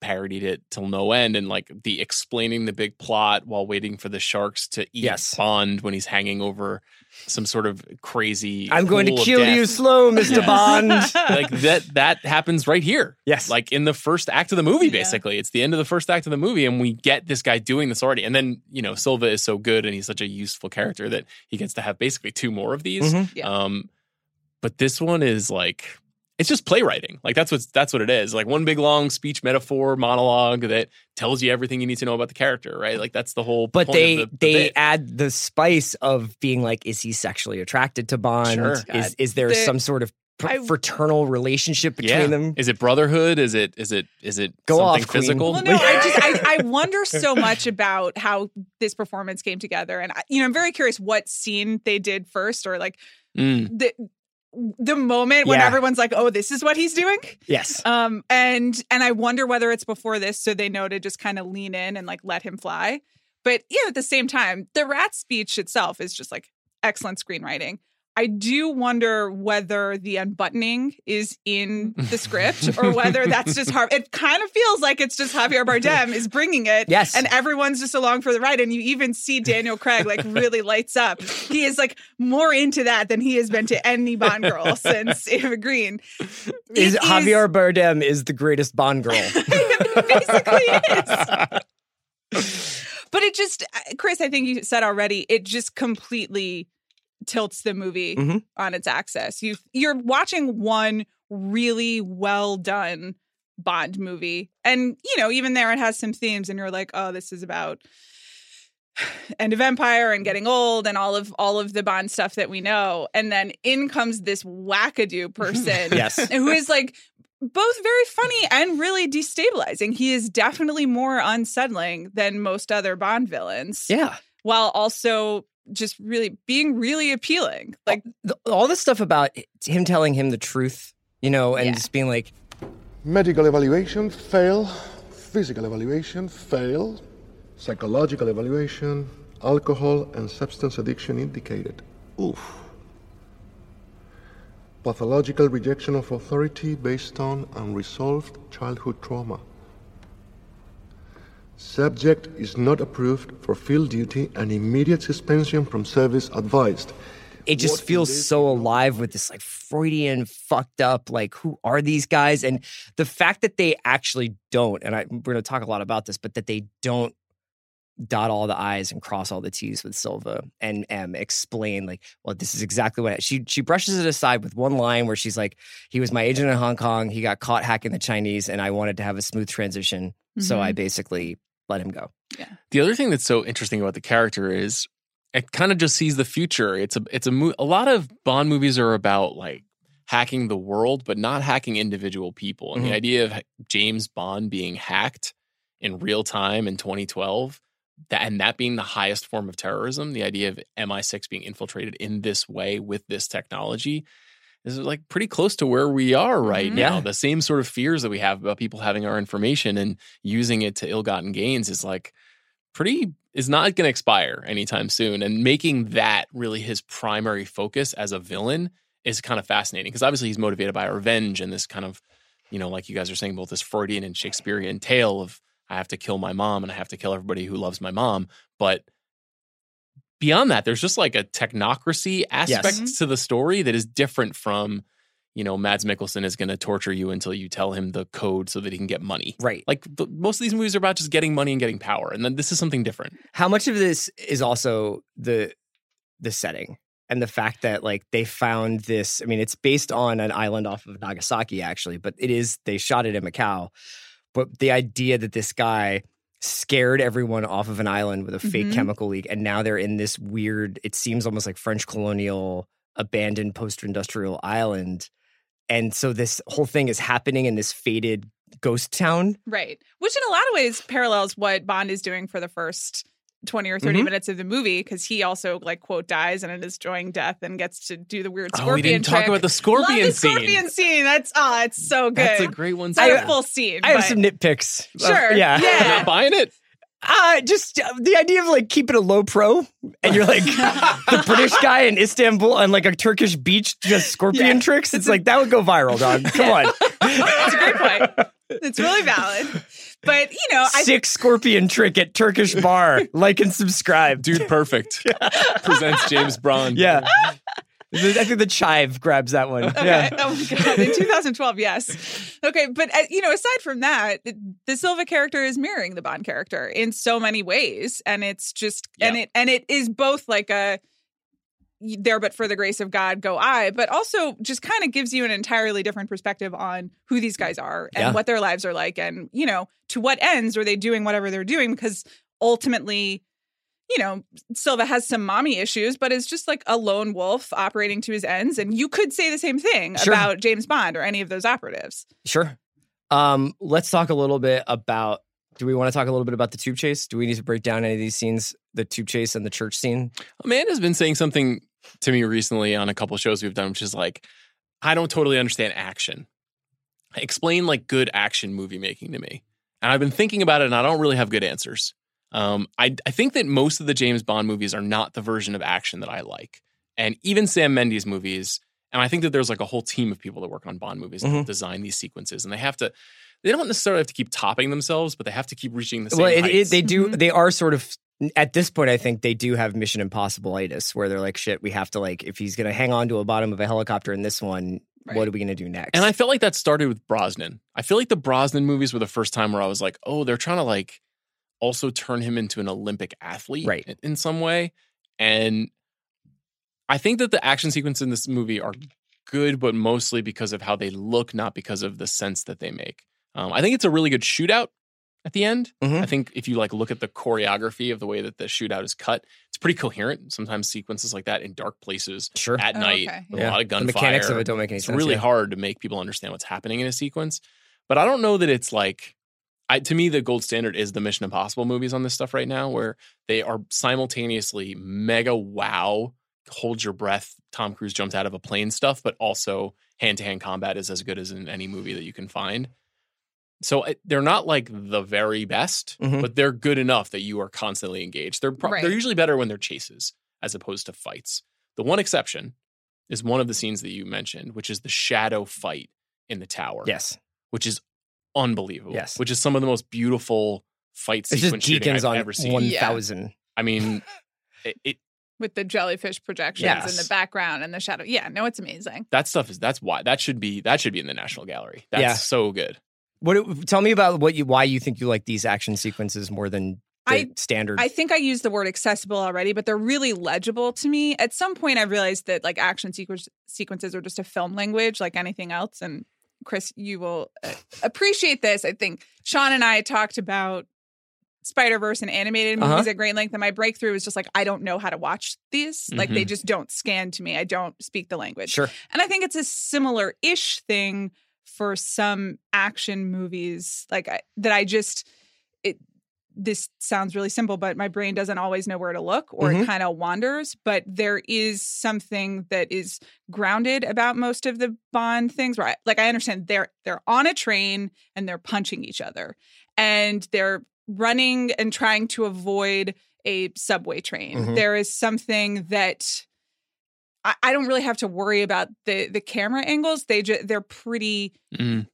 parodied it till no end, and like the explaining the big plot while waiting for the sharks to eat Yes. Bond when he's hanging over some sort of crazy. I'm going to kill you slow, Mr. Yes. Bond. like that that happens right here. Yes. Like in the first act of the movie, basically. It's the end of the first act of the movie, and we get this guy doing this already. And then, you know, Silva is so good and he's such a useful character that he gets to have basically two more of these. Mhm. Yeah. Um, but this one is like it's just playwriting. Like that's what's that's what it is. Like one big long speech metaphor monologue that tells you everything you need to know about the character, right? Like that's the whole But point they of the, the they bit. add the spice of being like, is he sexually attracted to Bond? Sure. Is is there The- some sort of fraternal relationship between yeah. them? Is it brotherhood? Is it is it is it Go something off, Queen. physical? Well, no, I just I, I wonder so much about how this performance came together, and I, you know, I'm very curious what scene they did first, or like Mm. the the moment when Yeah. everyone's like, "Oh, this is what he's doing." Yes. Um, and and I wonder whether it's before this, so they know to just kind of lean in and like let him fly. But yeah, at the same time, the rat speech itself is just like excellent screenwriting. I do wonder whether the unbuttoning is in the script or whether that's just Har- It kind of feels like it's just Javier Bardem is bringing it, Yes. and everyone's just along for the ride. And you even see Daniel Craig like really lights up. He is like more into that than he has been to any Bond girl since Eva Green. Is It is- Javier Bardem is the greatest Bond girl? basically is. But it just, uh, Chris, I think you said already, it just completely tilts the movie Mhm. on its axis. You you're watching one really well done Bond movie, and you know even there it has some themes, and you're like, oh, this is about end of empire and getting old and all of all of the Bond stuff that we know, and then in comes this wackadoo person, Yes. who is like both very funny and really destabilizing. He is definitely more unsettling than most other Bond villains, yeah. while also just really being really appealing. Like, all this stuff about him telling him the truth, you know, and Yeah. just being like, Medical evaluation, fail. Physical evaluation, fail. Psychological evaluation, alcohol and substance addiction indicated. Oof. Pathological rejection of authority based on unresolved childhood trauma. Subject is not approved for field duty and immediate suspension from service advised. it just What feels so alive with this like Freudian fucked up, like, who are these guys? And the fact that they actually don't, and I, we're going to talk a lot about this, but that they don't dot all the I's and cross all the T's with Silva and M explain like, well, this is exactly what I, she she brushes it aside with one line where she's like, he was my agent in Hong Kong, he got caught hacking the Chinese, and I wanted to have a smooth transition, so Mhm. I basically let him go. Yeah. The other thing that's so interesting about the character is it kind of just sees the future. It's a it's a mo- a lot of Bond movies are about like hacking the world, but not hacking individual people. And Mhm. the idea of James Bond being hacked in real time in 2012, that and that being the highest form of terrorism, the idea of MI6 being infiltrated in this way with this technology is like pretty close to where we are right Mhm. now. The same sort of fears that we have about people having our information and using it to ill-gotten gains is like pretty is not going to expire anytime soon and making that really his primary focus as a villain is kind of fascinating because obviously he's motivated by revenge and this kind of you know like you guys are saying both this freudian and shakespearean tale of i have to kill my mom and i have to kill everybody who loves my mom but beyond that there's just like a technocracy aspect to the story that is different from you know mads mikkelsen is going to torture you until you tell him the code so that he can get money. Right. like the, most of these movies are about just getting money and getting power and then this is something different. How much of this is also the the setting and the fact that like they found this i mean it's based on an island off of nagasaki actually but it is they shot it in macau but the idea that this guy scared everyone off of an island with a fake Mhm. chemical leak and now they're in this weird it seems almost like french colonial abandoned post-industrial island and so this whole thing is happening in this faded ghost town right. Which in a lot of ways parallels what Bond is doing for the first 20 or 30 Mhm. minutes of the movie because he also like quote dies and it is enjoying death and gets to do the weird Oh, scorpion we didn't talk about the scorpion Love the scene. scorpion scene. That's oh, it's so good. That's a great one. It's not I- a full scene. I have some nitpicks. Uh, Sure. yeah. I'm Yeah. not buying it. Uh, just uh, the idea of like keeping a low pro and you're like the British guy in Istanbul on like a Turkish beach just scorpion Yeah. tricks. It's like that would go viral, dog. Come on. It's a great point. It's really valid. But you know, I Sick scorpion trick at Turkish bar. Like and subscribe. Dude, perfect. Presents James Braun. Yeah. I think the chive grabs that one. Okay. Yeah. Oh my god. In 2012, yes. Okay, but uh, you know, aside from that, the Silva character is mirroring the Bond character in so many ways, and it's just and it and it is both like a there but for the grace of God go I, but also just kind of gives you an entirely different perspective on who these guys are and Yeah. what their lives are like and you know, to what ends are they doing whatever they're doing because ultimately you know, Silva has some mommy issues, but is just like a lone wolf operating to his ends. And you could say the same thing Sure. about James Bond or any of those operatives. Sure. Um, let's talk a little bit about do we want to talk a little bit about the tube chase? Do we need to break down any of these scenes, the tube chase and the church scene? Amanda's been saying something to me recently on a couple shows we've done, which is like, I don't totally understand action. Explain like good action movie making to me. And I've been thinking about it and I don't really have good answers. Um, I, I think that most of the James Bond movies are not the version of action that I like. And even Sam Mendes movies, and I think that there's like a whole team of people that work on Bond movies that Mhm. design these sequences. And they have to, they don't necessarily have to keep topping themselves, but they have to keep reaching the same well, it, it, they do. Mhm. They are sort of at this point. I think they do have Mission Impossible itis, where they're like, "Shit, we have to like if he's gonna hang on to a bottom of a helicopter in this one, Right. what are we gonna do next?" And I felt like that started with Brosnan. I feel like the Brosnan movies were the first time where I was like, oh, they're trying to like also turn him into an Olympic athlete Right. in, in some way. And I think that the action sequences in this movie are good, but mostly because of how they look, not because of the sense that they make. Um, I think it's a really good shootout at the end. Mhm. I think if you like look at the choreography of the way that the shootout is cut, it's pretty coherent. Sometimes sequences like that in dark places sure. at Oh, night okay. with Yeah. a lot of The mechanics of it don't make any it's sense, It's really yeah. hard to make people understand what's happening in a sequence. But I don't know that it's like I, to me, the gold standard is the Mission Impossible movies on this stuff right now, where they are simultaneously mega wow, hold your breath, Tom Cruise jumps out of a plane stuff, but also hand to hand combat is as good as in any movie that you can find. So they're not like the very best, Mhm. but they're good enough that you are constantly engaged. They're pro- Right. they're usually better when they're chases as opposed to fights. The one exception is one of the scenes that you mentioned, which is the shadow fight in the tower yes, which is unbelievable. Yes. which is some of the most beautiful fight it's sequence just shooting Deakins I've on ever seen. one Yeah. thousand. I mean, it, it With the jellyfish projections in the background and the shadow. Yeah, no, it's amazing. that stuff is that's why that should be that should be in the National Gallery. That's Yeah. so good. What? Tell me about what you why you think you like these action sequences more than the I- standard. I think I used the word accessible already, but they're really legible to me. At some point, I realized that like action sequence sequences are just a film language, like anything else. And Chris, you will uh, appreciate this. I think Sean and I talked about Spider Verse and animated movies Uh-huh. at great length, and my breakthrough was just like I don't know how to watch these. Like they Mhm. just don't scan to me. I don't speak the language. sure. And I think it's a similar ish thing for some action movies like I, that I just it this sounds really simple but my brain doesn't always know where to look or Mhm. it kind of wanders but there is something that is grounded about most of the bond things right like I understand they're they're on a train and they're punching each other and they're running and trying to avoid a subway train Mhm. There is something that I, I don't really have to worry about the the camera angles. They just they're pretty. Mm.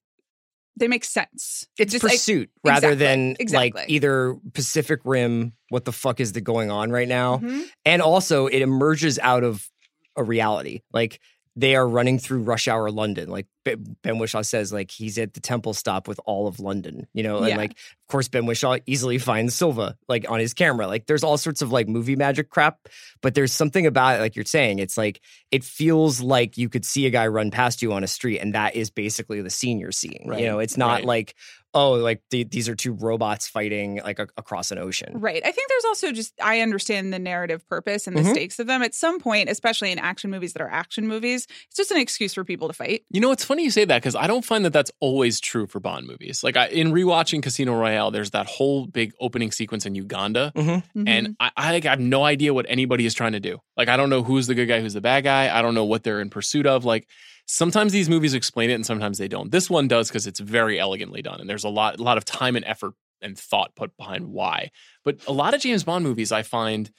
They make sense. It's Just, like, pursuit rather exactly, than exactly. like either Pacific Rim. What the fuck is the going on right now? Mhm. and also it emerges out of a reality like they are running through rush hour london like ben whishaw says like he's at the temple stop with all of london you know and Yeah. like of course ben whishaw easily finds silva like on his camera like there's all sorts of like movie magic crap but there's something about it like you're saying it's like it feels like you could see a guy run past you on a street and that is basically the scene you're seeing Right, you know it's not right. like oh like the, these are two robots fighting like a, across an ocean Right. I think there's also just I understand the narrative purpose and the Mhm. stakes of them. At some point, especially in action movies that are action movies, it's just an excuse for people to fight. You know what's funny you say that because I don't find that that's always true for Bond movies. Like I, in rewatching Casino Royale, there's that whole big opening sequence in Uganda, Mm-hmm. and I, I, I have no idea what anybody is trying to do. Like I don't know who's the good guy, who's the bad guy. I don't know what they're in pursuit of. Like sometimes these movies explain it, and sometimes they don't. This one does because it's very elegantly done, and there's a lot, a lot of time and effort and thought put behind why. But a lot of James Bond movies, I find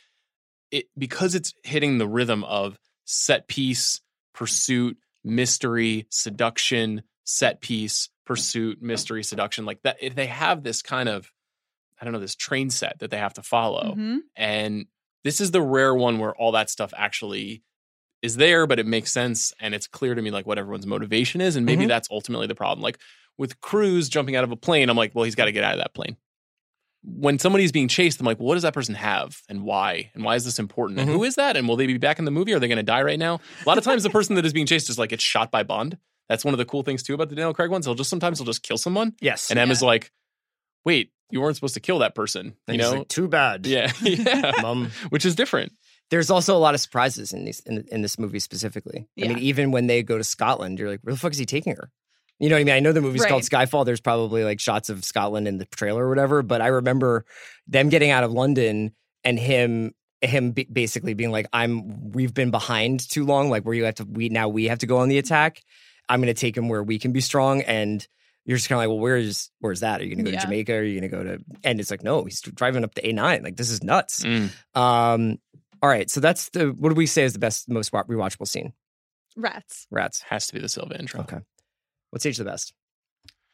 it because it's hitting the rhythm of set piece, pursuit, mystery, seduction, set piece, pursuit, mystery, seduction. Like that, if they have this kind of, I don't know, this train set that they have to follow. Mhm. And this is the rare one where all that stuff actually is there, but it makes sense. And it's clear to me like what everyone's motivation is. And maybe Mhm. that's ultimately the problem. Like with Cruise jumping out of a plane, I'm like, well, he's got to get out of that plane. When somebody's being chased, I'm like, well, what does that person have and why? And why is this important? And who is that? And will they be back in the movie? Are they going to die right now? A lot of times, the person that is being chased is like gets shot by Bond. That's one of the cool things too about the Daniel Craig ones. He'll just sometimes he'll just kill someone. Yes. And Emma's like, wait, you weren't supposed to kill that person. And you he's know? like, too bad. yeah. yeah. Mom. Which is different. There's also a lot of surprises in these in, in this movie specifically. I mean, even when they go to Scotland, you're like, where the fuck is he taking her? You know what I mean? I know the movie's called Skyfall. There's probably like shots of Scotland in the trailer or whatever, but I remember them getting out of London and him him b- basically being like, "I'm we've been behind too long. Like where you have to we now we have to go on the attack. I'm going to take him where we can be strong." And you're just kind of like, "Well, where's where's that? Are you going to go Yeah. to Jamaica? Are you going to go to?" And it's like, "No, he's driving up the A9. Like this is nuts." Mm. Um, all right, so that's the what do we say is the best, most rewatchable scene? Rats. Rats. Has to be the Silva intro. Okay. What's age the best?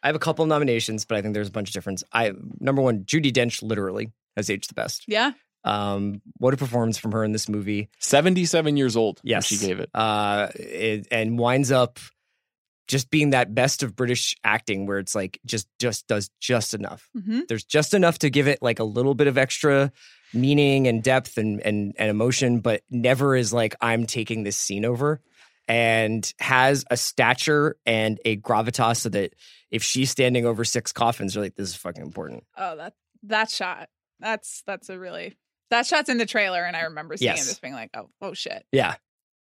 I have a couple of nominations, but I think there's a bunch of difference. I number one, Judi Dench literally has aged the best. Yeah. Um, what a performance from her in this movie. 77 years old. when Yes, She gave it. Uh, it, and winds up just being that best of British acting, where it's like just just does just enough. hmm There's just enough to give it like a little bit of extra meaning and depth and and, and emotion, but never is like I'm taking this scene over. And has a stature and a gravitas so that if she's standing over six coffins, you're like, this is fucking important. Oh, that that shot. That's that's a really that shot's in the trailer, and I remember seeing Yes. it just being like, oh, oh shit. Yeah.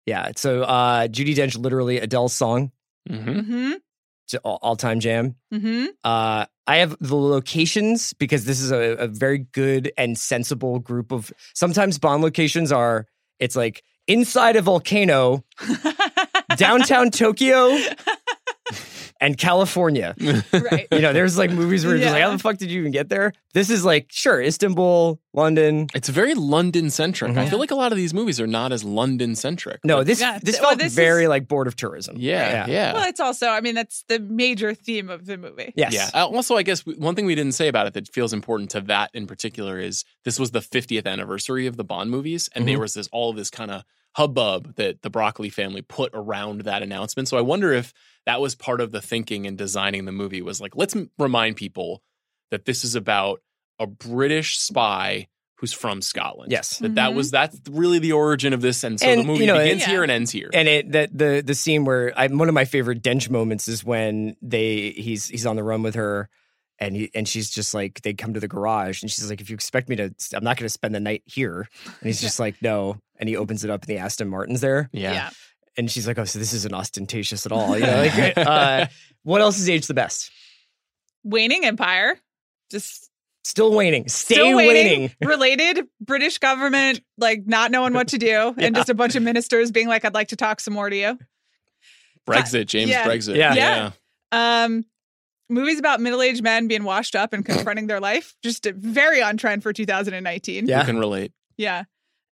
Yeah. So uh Judi Dench, literally Adele's song, Mm-hmm. Mm-hmm. all time jam. Mm-hmm. Uh, I have the locations because this is a, a very good and sensible group of. Sometimes Bond locations are. It's like inside a volcano, downtown Tokyo, and California. right. You know, there's like movies where you're just like, how the fuck did you even get there? This is like, sure, Istanbul, London. It's very London centric. I Mhm. feel like a lot of these movies are not as London centric. No, this Yeah, this th- well, felt this very is- like board of tourism. Yeah, yeah. Well, it's also, I mean, that's the major theme of the movie. Yes. Yeah. Uh, Also, I guess one thing we didn't say about it that feels important to that in particular is this was the 50th anniversary of the Bond movies, and there Mhm. was this all of this kind of hubbub that the Broccoli family put around that announcement. So I wonder if that was part of the thinking in designing the movie was like, let's m- remind people that this is about a British spy who's from Scotland. Yes. That that Mhm. was that's really the origin of this, and so the movie you know, begins Yeah. here and ends here. And it that the the scene where I one of my favorite Dench moments is when they he's he's on the run with her and he, and she's just like they come to the garage and she's like if you expect me to I'm not going to spend the night here and he's just like no and he opens it up and the Aston Martin's there yeah. And she's like oh so this isn't ostentatious at all you know like uh, what else is aged the best Waning Empire. Just still waning stay still waning, waiting. Related British government, like not knowing what to do, Yeah. and just a bunch of ministers being like, "I'd like to talk some more to you." Brexit, James Yeah. Brexit. Yeah. Yeah. Um, movies about middle-aged men being washed up and confronting their life, just very on trend for 2019. Yeah. Who can relate? Yeah.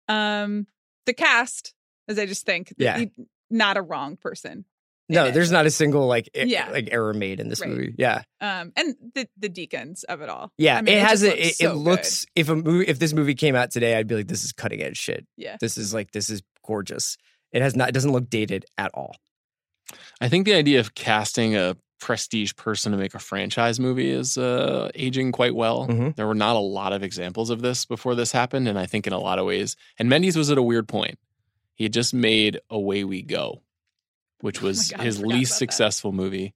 Um, the cast, as I just think, Yeah. Y- not a wrong person. in no it. there's not a single like e- Yeah. like error made in this Right. movie yeah Um, and the the Deakins of it all. yeah I mean, it has just a it, so it good. looks if a movie if this movie came out today I'd be like this is cutting edge shit Yeah. this is like this is gorgeous it has not it doesn't look dated at all I think the idea of casting a prestige person to make a franchise movie is uh, aging quite well. Mhm. There were not a lot of examples of this before this happened, and I think in a lot of ways, and Mendes was at a weird point. He had just made Away We Go, which Oh was God, his least about that. successful movie,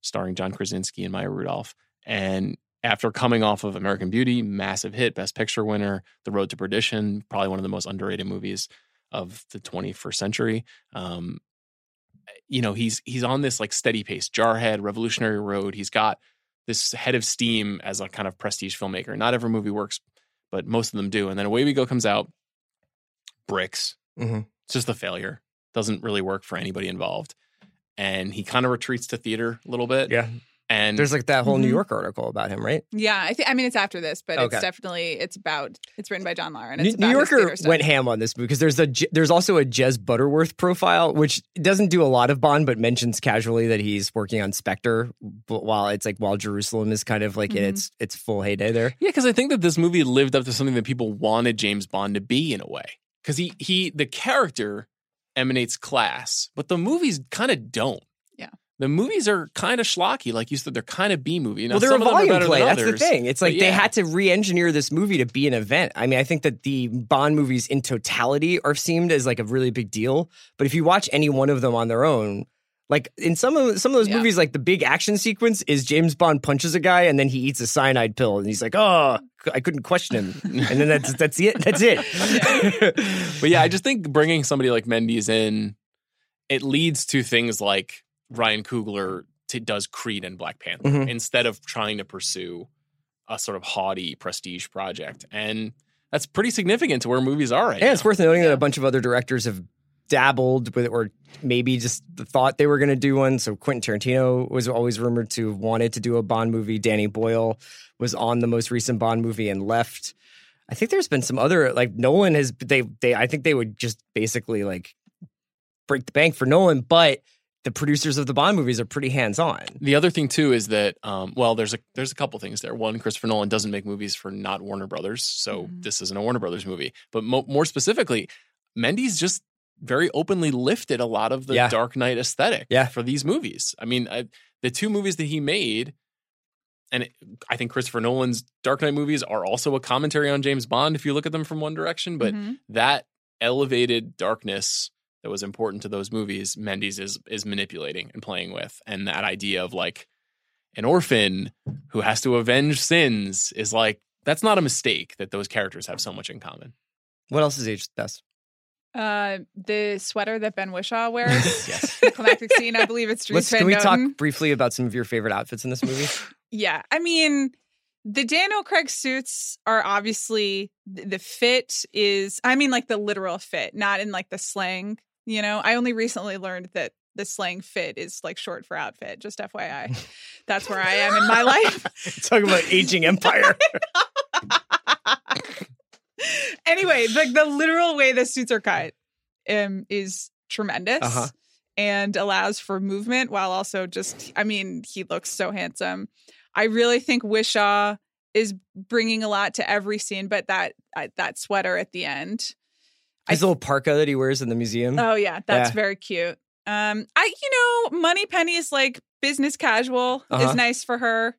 starring John Krasinski and Maya Rudolph. And after coming off of American Beauty, massive hit, Best Picture winner, The Road to Perdition, probably one of the most underrated movies of the 21st century. Um, you know, he's he's on this like steady pace, Jarhead, Revolutionary Road. He's got this head of steam as a kind of prestige filmmaker. Not every movie works, but most of them do. And then Away We Go comes out, bricks. Mhm. It's just a failure. Doesn't really work for anybody involved. And he kind of retreats to theater a little bit. Yeah. And There's like that whole New Mhm. York article about him, right? Yeah, I think. I mean, it's after this, but Okay. it's definitely it's about. It's written by John Lauren. New, It's New about his Yorker went ham on this movie because there's a there's also a Jez Butterworth profile, which doesn't do a lot of Bond, but mentions casually that he's working on Spectre. While it's like while Jerusalem is kind of like in Mhm. its its full heyday there. Yeah, because I think that this movie lived up to something that people wanted James Bond to be in a way. Because he he the character emanates class, but the movies kind of don't. Yeah. The movies are kind of schlocky, like you said. They're kind of B movie. Now, well, they're some a of them are volume play. than That's the thing. It's but like they had to re-engineer this movie to be an event. I mean, I think that the Bond movies in totality are seemed as like a really big deal. But if you watch any one of them on their own, like in some of some of those Yeah. movies, like the big action sequence is James Bond punches a guy and then he eats a cyanide pill and he's like, "Oh, I couldn't question him," and then that's that's it. That's it. But yeah, I just think bringing somebody like Mendes in, it leads to things like Ryan Coogler t- does Creed and Black Panther Mhm. instead of trying to pursue a sort of haughty prestige project, and that's pretty significant to where movies are right Yeah, now. it's worth noting that a bunch of other directors have dabbled with or maybe just thought they were going to do one. So Quentin Tarantino was always rumored to have wanted to do a Bond movie. Danny Boyle was on the most recent Bond movie and left. I think there's been some other like Nolan has they they I think they would just basically like break the bank for Nolan, but the producers of the Bond movies are pretty hands on. The other thing too is that um, well, there's a there's a couple things there. One, Christopher Nolan doesn't make movies for not Warner Brothers, so Mhm. this isn't a Warner Brothers movie. But mo- more specifically, Mendes just very openly lifted a lot of the Yeah. Dark Knight aesthetic Yeah. for these movies. I mean, I, the two movies that he made, and it, I think Christopher Nolan's Dark Knight movies are also a commentary on James Bond if you look at them from one direction. But Mhm. that elevated darkness that was important to those movies, Mendes is is manipulating and playing with, and that idea of like an orphan who has to avenge sins is like that's not a mistake. That those characters have so much in common. What else is aged best? Uh, the sweater that Ben Whishaw wears. Yes. The climactic scene. I believe it's Dries Let's can we talk briefly about some of your favorite outfits in this movie? Yeah, I mean, the Daniel Craig suits are obviously the fit is. I mean, like the literal fit, not in like the slang. You know, I only recently learned that the slang fit is like short for outfit. Just FYI, that's where I am in my life. Talking about aging empire. anyway, like the literal way the suits are cut um, is tremendous Uh-huh. and allows for movement while also just, I mean, he looks so handsome. I really think Whishaw is bringing a lot to every scene, but that uh, that sweater at the end. His little parka that he wears in the museum. Oh yeah, that's Yeah. very cute. Um, I you know, Moneypenny is like business casual Uh-huh. is nice for her.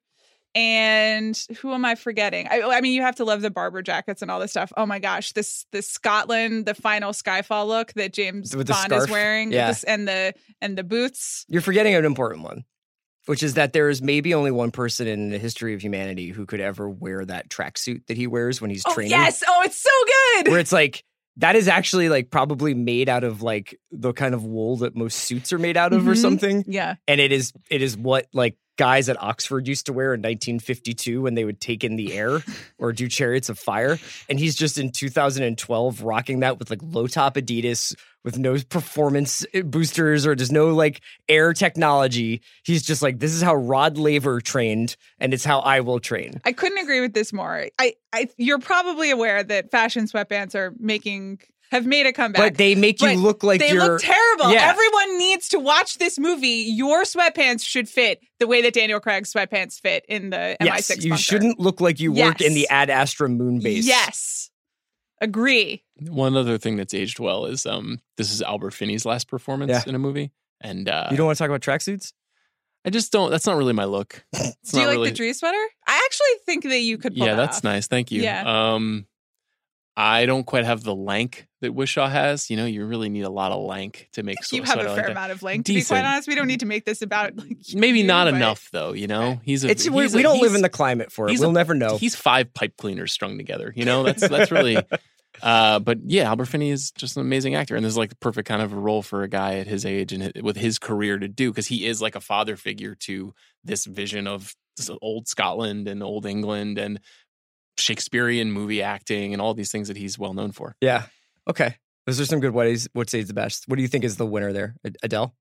And who am I forgetting? I, I mean, you have to love the barber jackets and all this stuff. Oh my gosh, this this Scotland, the final Skyfall look that James With Bond is wearing, Yeah. this- and the and the boots. You're forgetting an important one, which is that there is maybe only one person in the history of humanity who could ever wear that tracksuit that he wears when he's Oh training. yes! Oh, it's so good. Where it's like that is actually like probably made out of like the kind of wool that most suits are made out of or Mhm. something. yeah, And it is it is what like guys at Oxford used to wear in 1952 when they would take in the air or do chariots of fire. And he's just in 2012 rocking that with like low top Adidas with no performance boosters or there's no like air technology. He's just like, this is how Rod Laver trained and it's how I will train. I couldn't agree with this more. I, I, you're probably aware that fashion sweatpants are making have made a comeback. But they make you But look like they you're look terrible. Yeah. Everyone needs to watch this movie. Your sweatpants should fit the way that Daniel Craig's sweatpants fit in the Yes, MI6 you bunker. shouldn't look like you work in the Ad Astra moon base. Yes. Agree. One other thing that's aged well is um this is Albert Finney's last performance Yeah. in a movie, and uh, You don't want to talk about tracksuits? I just don't. That's not really my look. It's Do you like really, the Dries sweater? I actually think that you could pull yeah, that that's off. nice. Thank you. Yeah. Um, I don't quite have the lank that Whishaw has. You know, you really need a lot of lank to make. You sort have a fair like amount of length. To be quite honest, we don't need to make this about like Maybe you, not but- enough though. You know, he's a. It's we, he's we a- don't live in the climate for it. We'll a- never know. He's five pipe cleaners strung together. You know, that's that's really Uh, but yeah, Albert Finney is just an amazing actor, and this is like the perfect kind of a role for a guy at his age and with his career to do because he is like a father figure to this vision of this old Scotland and old England and Shakespearean movie acting and all these things that he's well known for. Yeah. Okay. Those are some good what is what says the best. What do you think is the winner there? Adele?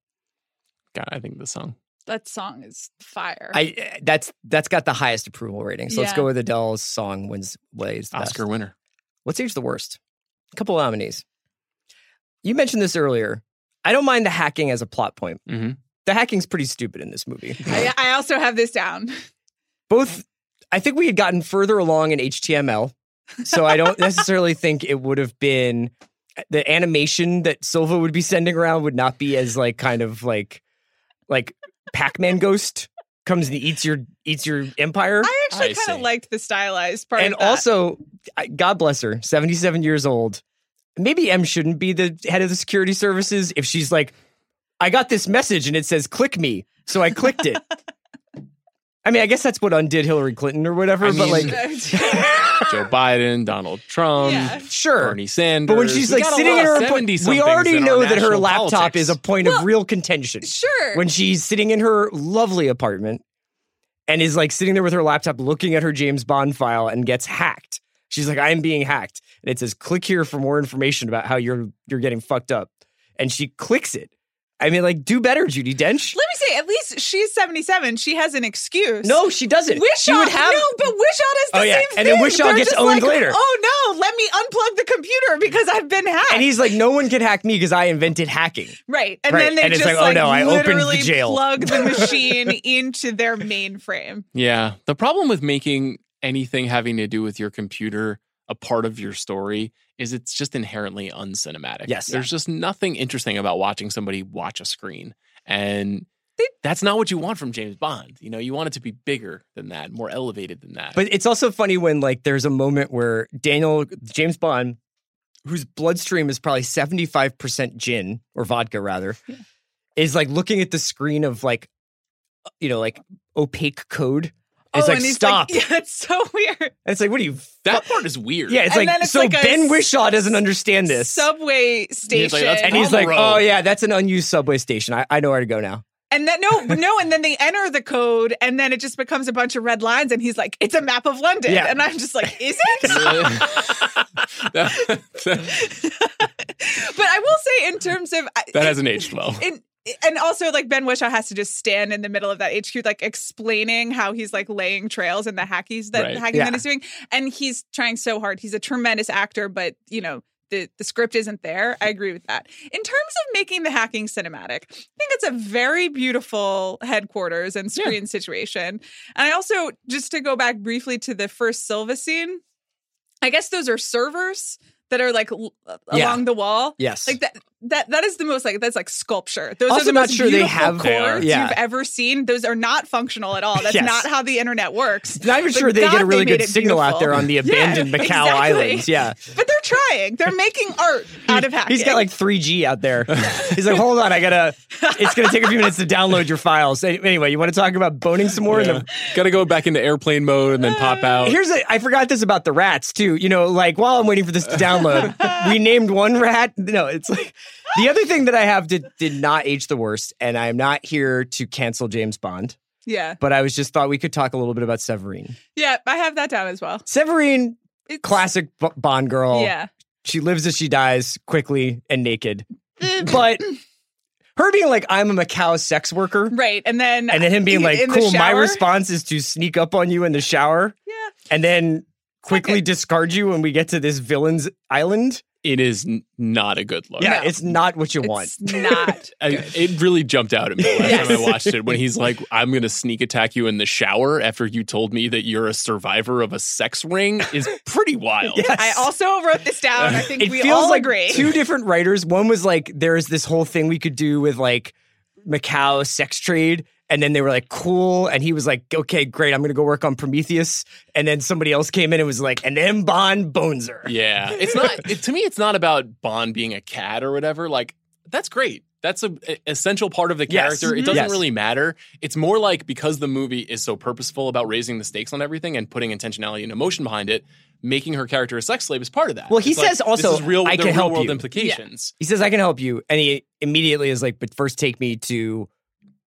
God, I think the song. That song is fire. I that's that's got the highest approval rating. So let's go with Adele's song wins ways the Oscar best. winner. What's age the worst? A couple of nominees. You mentioned this earlier. I don't mind the hacking as a plot point. Mm-hmm. The hacking's pretty stupid in this movie. I, I also have this down. Both, I think we had gotten further along in HTML, so I don't necessarily think it would have been eh, the animation that Silva would be sending around would not be as like kind of like like Pac-Man Ghost comes and eats your eats your empire. I actually kind of liked the stylized part. and of that. also, God bless her, 77 years old. Maybe M shouldn't be the head of the security services if she's like, I got this message and it says click me. So I clicked it. I mean, I guess that's what undid Hillary Clinton or whatever, I but mean- like, Joe Biden, Donald Trump, Yeah. sure. Bernie Sanders. But when she's like sitting in her, appoint- 70-somethings we already know that her laptop politics. is a point of real contention. sure. When she's sitting in her lovely apartment and is like sitting there with her laptop looking at her James Bond file and gets hacked. She's like, I'm being hacked. And it says, click here for more information about how you're you're getting fucked up. And she clicks it. I mean, like, do better, Judi Dench. Let me say, at least she's 77. She has an excuse. No, she doesn't. Whishaw, she would have no, but Whishaw is the Oh, yeah. same And then thing. Whishaw They're gets owned like, later. Oh no, let me unplug the computer because I've been hacked. and he's like, no one can hack me because I invented hacking. right, and Right, then they and it's just like, oh, no, I opened the literally jail. plug the machine into their mainframe. Yeah. The problem with making anything having to do with your computer a part of your story is it's just inherently uncinematic. Yes. There's just nothing interesting about watching somebody watch a screen. And that's not what you want from James Bond. You know, you want it to be bigger than that, more elevated than that. But it's also funny when like there's a moment where Daniel James Bond, whose bloodstream is probably 75% gin or vodka rather, is like looking at the screen of like uh, you know, like opaque code. It's oh, like and he's stop. Like, yeah, it's so weird. And it's like, what are you that part is weird. Yeah, it's And like it's so like Ben Whishaw doesn't understand this. Subway He's station. like, and he's like, Oh yeah, that's an unused subway station. I, I know where to go now. And then no, no, and then they enter the code, and then it just becomes a bunch of red lines, and he's like, "It's a map of London," Yeah. and I'm just like, "Is it?" that, but I will say, in terms of that hasn't aged well. in, and also like Ben Whishaw has to just stand in the middle of that HQ, like explaining how he's like laying trails and the hackies that Right. hacking Yeah. that he's doing, and he's trying so hard. He's a tremendous actor, but you know. The, the script isn't there. I agree with that. In terms of making the hacking cinematic, I think it's a very beautiful headquarters and screen situation. And I also, just to go back briefly to the first Silva scene, I guess those are servers that are like l- Yeah. along the wall. Yes. Like that that that is the most like that's like sculpture. Those Also are the not most sure they beautiful have- They are. Yeah. you've ever seen. Those are not functional at all. That's Yes. not how the internet works. Not even But sure they God, get a really good it signal out there on the Yeah, abandoned Macau exactly. Islands. Yeah. But they're trying. They're making art out of hacking. He's got like 3G out there. He's like, hold on, I gotta. It's gonna take a few minutes to download your files. Anyway, you want to talk about boning some more? in Yeah. the- Got to go back into airplane mode and then pop out. Here's a. I forgot this about the rats too. You know, like while I'm waiting for this to download, we named one rat. No, it's like the other thing that I have did did not age the worst, and I am not here to cancel James Bond, yeah. but I was just thought we could talk a little bit about Severine. Yeah, I have that down as well. Severine, It's, classic B- Bond girl. Yeah. she lives as she dies quickly and naked, eh. but. Her being like, I'm a Macau sex worker, Right. And then and then him being like, in "Cool." My response is to sneak up on you in the shower, Yeah. and then quickly Okay. discard you when we get to this villain's island. it is n- not a good look. Yeah, No. it's not what you want. Not. I, it really jumped out at me last Yes. time I watched it when he's like, "I'm going to sneak attack you in the shower after you told me that you're a survivor of a sex ring" is pretty wild. Yes. I also wrote this down. I think it we feels all like agree. two different writers. One was like, there's this whole thing we could do with like Macau sex trade. And then they were like, cool. And he was like, okay, great. I'm going to go work on Prometheus. And then somebody else came in and was like, and then Bond bones her. Yeah, it's not. It, to me, it's not about Bond being a cat or whatever. Like that's great. that's a, a essential part of the Yes. character. It mm-hmm. doesn't Yes. really matter. It's more like because the movie is so purposeful about raising the stakes on everything and putting intentionality and emotion behind it, making her character a sex slave is part of that. Well, he It's like, says also, this is real, "I there are can help world you." implications. He says, I can help you. And he immediately is like, but first take me to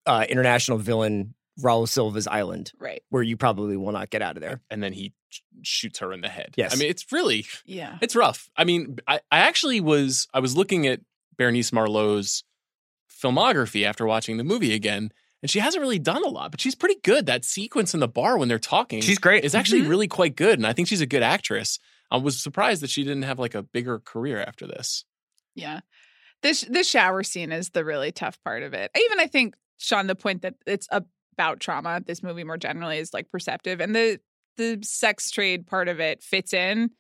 uh, international villain Raul Silva's island, Right. where you probably will not get out of there. And then he sh- shoots her in the head. Yes. I mean, it's really Yeah. It's rough. I mean, I, I actually was I was looking at Bérénice Marlohe's filmography after watching the movie again, and she hasn't really done a lot, but she's pretty good. That sequence in the bar when they're talking, She's great. is actually Mhm. really quite good, and I think she's a good actress. I was surprised that she didn't have like a bigger career after this. Yeah. This this shower scene is the really tough part of it. Even I think Sean the point that it's about trauma, this movie more generally is like perceptive and the the sex trade part of it fits in.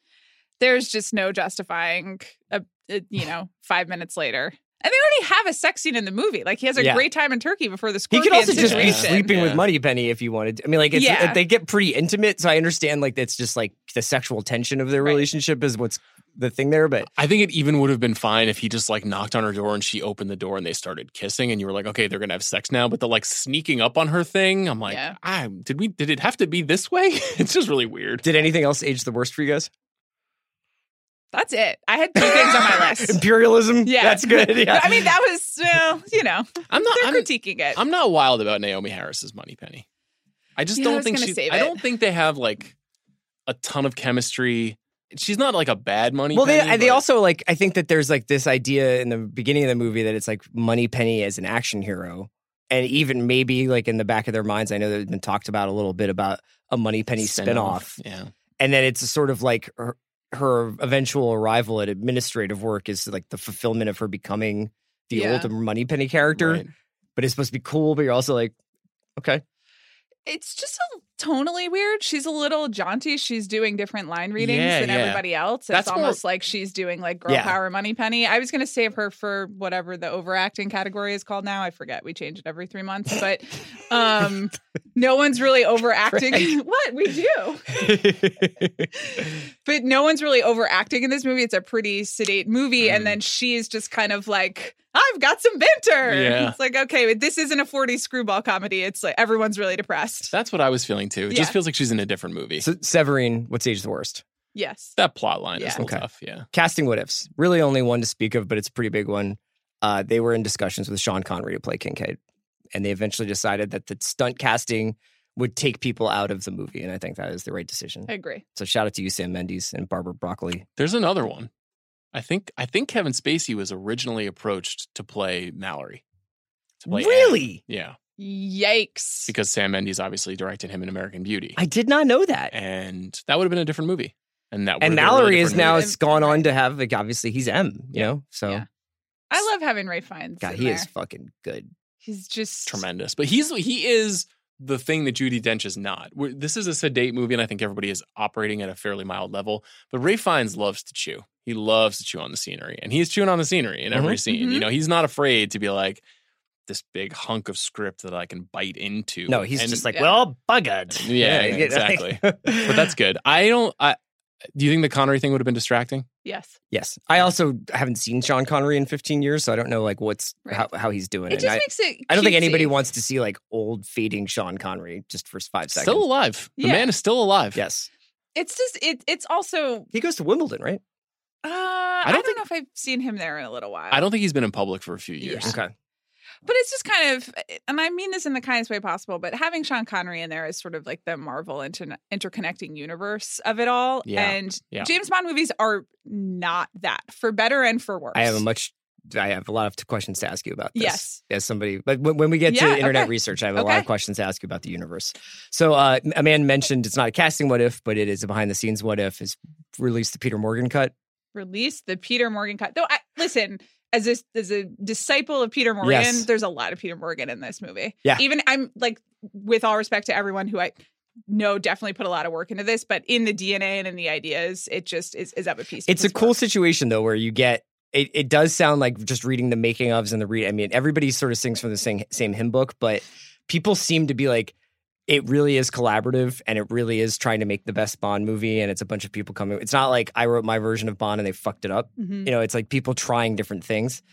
There's just no justifying uh, a, a you know, 5 minutes later. And they already have a sex scene in the movie. Like he has a Yeah. great time in Turkey before the He scorpion could also just be situation. sleeping with Yeah. Moneypenny if you wanted. I mean, like, it's, Yeah. they get pretty intimate. So I understand, like, it's just like the sexual tension of their Right. relationship is what's the thing there. But I think it even would have been fine if he just like knocked on her door and she opened the door and they started kissing and you were like, okay, they're gonna have sex now. But the like sneaking up on her thing, I'm like, Yeah. ah, did we did it have to be this way? it's just really weird. did anything else age the worst for you guys? That's it. I had two things on my list. Imperialism? Yeah. That's good. Yeah. I mean, that was well, you know, I'm not they're I'm, critiquing it. I'm not wild about Naomie Harris's Moneypenny. I just Yeah, don't was think gonna she I don't think they have like a ton of chemistry. She's not like a bad money well, they penny. they but- also like. I think that there's like this idea in the beginning of the movie that it's like Moneypenny as an action hero, and even maybe like in the back of their minds, I know they've been talked about a little bit about a Moneypenny spin-off. spinoff, Yeah. and then it's sort of like her, her eventual arrival at administrative work is like the fulfillment of her becoming the Yeah. old Moneypenny character. Right. But it's supposed to be cool, but you're also like, okay, it's just a tonally weird. She's a little jaunty. She's doing different line readings Yeah, than yeah. everybody else. It's That's more- almost like she's doing like girl Yeah. power Moneypenny. I was gonna save her for whatever the overacting category is called now. I forget. We change it every three months. But um no one's really overacting. what? We do. But no one's really overacting in this movie. It's a pretty sedate movie. Mm. And then she's just kind of like, I've got some banter. Yeah. It's like, okay, but this isn't a 40s screwball comedy. It's like everyone's really depressed. That's what I was feeling too. It just feels like she's in a different movie. so Severine, what's age the worst? Yes. that plot line is Yeah. a little Okay. tough. Yeah. casting what ifs. Really, only one to speak of, but it's a pretty big one. Uh, they were in discussions with Sean Connery to play Kincaid, and they eventually decided that the stunt casting would take people out of the movie, and I think that is the right decision. I agree. So shout out to you, Sam Mendes and Barbara Broccoli. There's another one. I think I think Kevin Spacey was originally approached to play Mallory. To play Anne. Really? Yeah. Yikes. Because Sam Mendes obviously directed him in American Beauty. I did not know that. and that would have been a different movie. And that And have been a really Mallory is now movie. it's gone on to have like obviously he's M, you know. So Yeah. I love having Ralph Fiennes. God, in he there. is fucking good. He's just tremendous. But he's he is the thing that Judi Dench is not. We're, this is a sedate movie, and I think everybody is operating at a fairly mild level. But Ralph Fiennes loves to chew. He loves to chew on the scenery, and he's chewing on the scenery in every Mhm. scene. You Mhm. know, he's not afraid to be like this big hunk of script that I can bite into. No, he's And- just like, Yeah. well, buggered. Yeah, you exactly. But that's good. I don't. I, do you think the Connery thing would have been distracting? yes. yes. I also haven't seen Sean Connery in 15 years, so I don't know like what's Right. how, how he's doing. It And just I, makes it. I don't think anybody wants to see like old fading Sean Connery just for five seconds. Still alive. The Yeah. man is still alive. Yes. It's just it. It's also. He goes to Wimbledon, right? Uh, I don't, don't know if I've seen him there in a little while. I don't think he's been in public for a few years. Yeah. Okay. But it's just kind of, and I mean this in the kindest way possible, but having Sean Connery in there is sort of like the Marvel inter- interconnecting universe of it all. Yeah, And yeah. James Bond movies are not that, for better and for worse. I have a much. I have a lot of questions to ask you about this. Yes. As somebody, but when, when we get Yeah, to internet okay. research, I have a lot of questions to ask you about the universe. So, uh, Amanda mentioned it's not a casting what if, but it is a behind the scenes what if. Is released the Peter Morgan cut. Released the Peter Morgan cut. Though, I, listen, as a as a disciple of Peter Morgan, Yes. there's a lot of Peter Morgan in this movie. Yeah. Even I'm like, with all respect to everyone who I know definitely put a lot of work into this, but in the DNA and in the ideas, it just is, is of a piece. It's a cool work. situation though, where you get. It, it does sound like just reading the making ofs and the read. I mean, everybody sort of sings from the same same hymn book, but people seem to be like, it really is collaborative and it really is trying to make the best Bond movie. And it's a bunch of people coming. It's not like I wrote my version of Bond and they fucked it up. Mhm. You know, it's like people trying different things.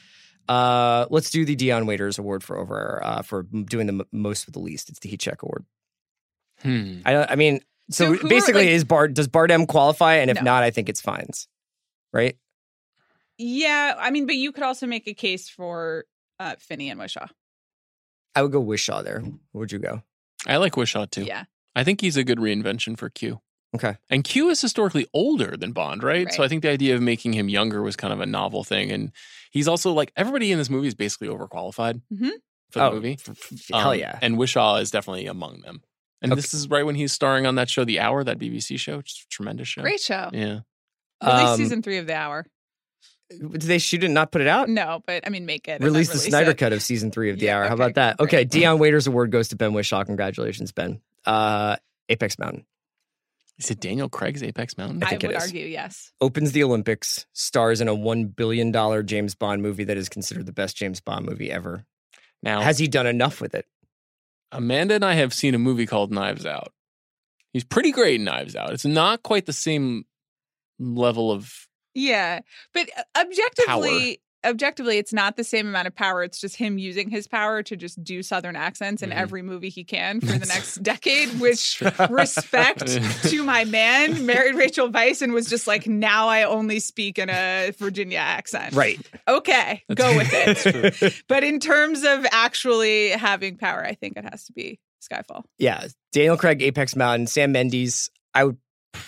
Uh, let's do the Dion Waiters Award for over uh, for doing the m- most with the least. It's the Heat Check Award. Hmm. I I mean, so, So who are, basically, like- is Bard does Bardem qualify? And if No. not, I think it's Fiennes. Right? Yeah, I mean, but you could also make a case for uh, Finney and Whishaw. I would go Whishaw there. Where would you go? I like Whishaw too. Yeah, I think he's a good reinvention for Q. Okay. And Q is historically older than Bond, right? right? So I think the idea of making him younger was kind of a novel thing. And he's also like everybody in this movie is basically overqualified Mhm. for the Oh, movie. f- f- hell Um, yeah. And Whishaw is definitely among them. And Okay. this is right when he's starring on that show, The Hour, that BBC show. Which is a tremendous show. great show. Yeah. Release Um, season three of The Hour. Did they shoot it and not put it out? No, but I mean, make it. Release the release Snyder it. cut of season three of The Yeah, Hour. How okay, about that? great. Okay, Dion Waiters Award goes to Ben Whishaw. Congratulations, Ben. Uh, Apex Mountain Is it Daniel Craig's Apex Mountain? I I, think it would is. argue yes. opens the Olympics, stars in a one billion dollar James Bond movie that is considered the best James Bond movie ever. Now, Has he done enough with it? Amanda and I have seen a movie called Knives Out. He's pretty great in Knives Out. It's not quite the same level of Yeah, but uh, objectively, objectively, it's not the same amount of power. It's just him using his power to just do Southern accents in Mhm. every movie he can for the next decade. Which respect to my man, married Rachel Weisz, and was just like, now I only speak in a Virginia accent. Right. Okay, go with That's it. But in terms of actually having power, I think it has to be Skyfall. Yeah. Daniel Craig, Apex Mountain, Sam Mendes. I would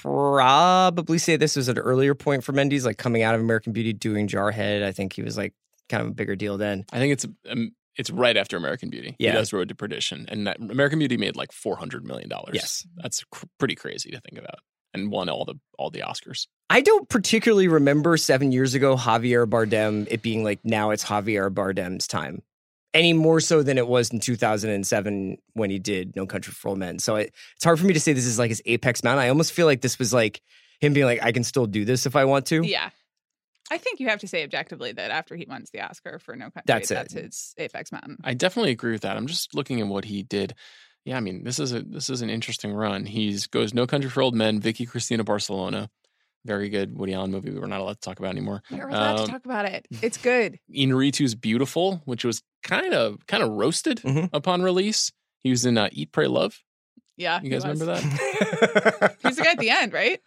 probably say this was an earlier point for Mendes, like coming out of American Beauty, doing Jarhead. I think he was like kind of a bigger deal then. I think it's um, it's right after American Beauty. Yeah. He does Road to Perdition, and that American Beauty made like four hundred million dollars. Yes. that's cr- pretty crazy to think about, and won all the all the Oscars. I don't particularly remember seven years ago Javier Bardem it being like now it's Javier Bardem's time. Any more so than it was in 2007 when he did No Country for Old Men. So it, it's hard for me to say this is like his apex mountain. I almost feel like this was like him being like, I can still do this if I want to. Yeah. I think you have to say objectively that after he wins the Oscar for No Country, That's it. that's his Apex Mountain. I definitely agree with that. I'm just looking at what he did. Yeah, I mean, this is a this is an interesting run. He's goes No Country for Old Men, Vicky Cristina Barcelona, very good Woody Allen movie. We're not allowed to talk about anymore. We're allowed Um, to talk about it. It's good. Inarritu's Biutiful, which was kind of kind of roasted Mhm. upon release. He was in uh, Eat, Pray, Love. Yeah. You guys remember that? He's the guy at the end, right?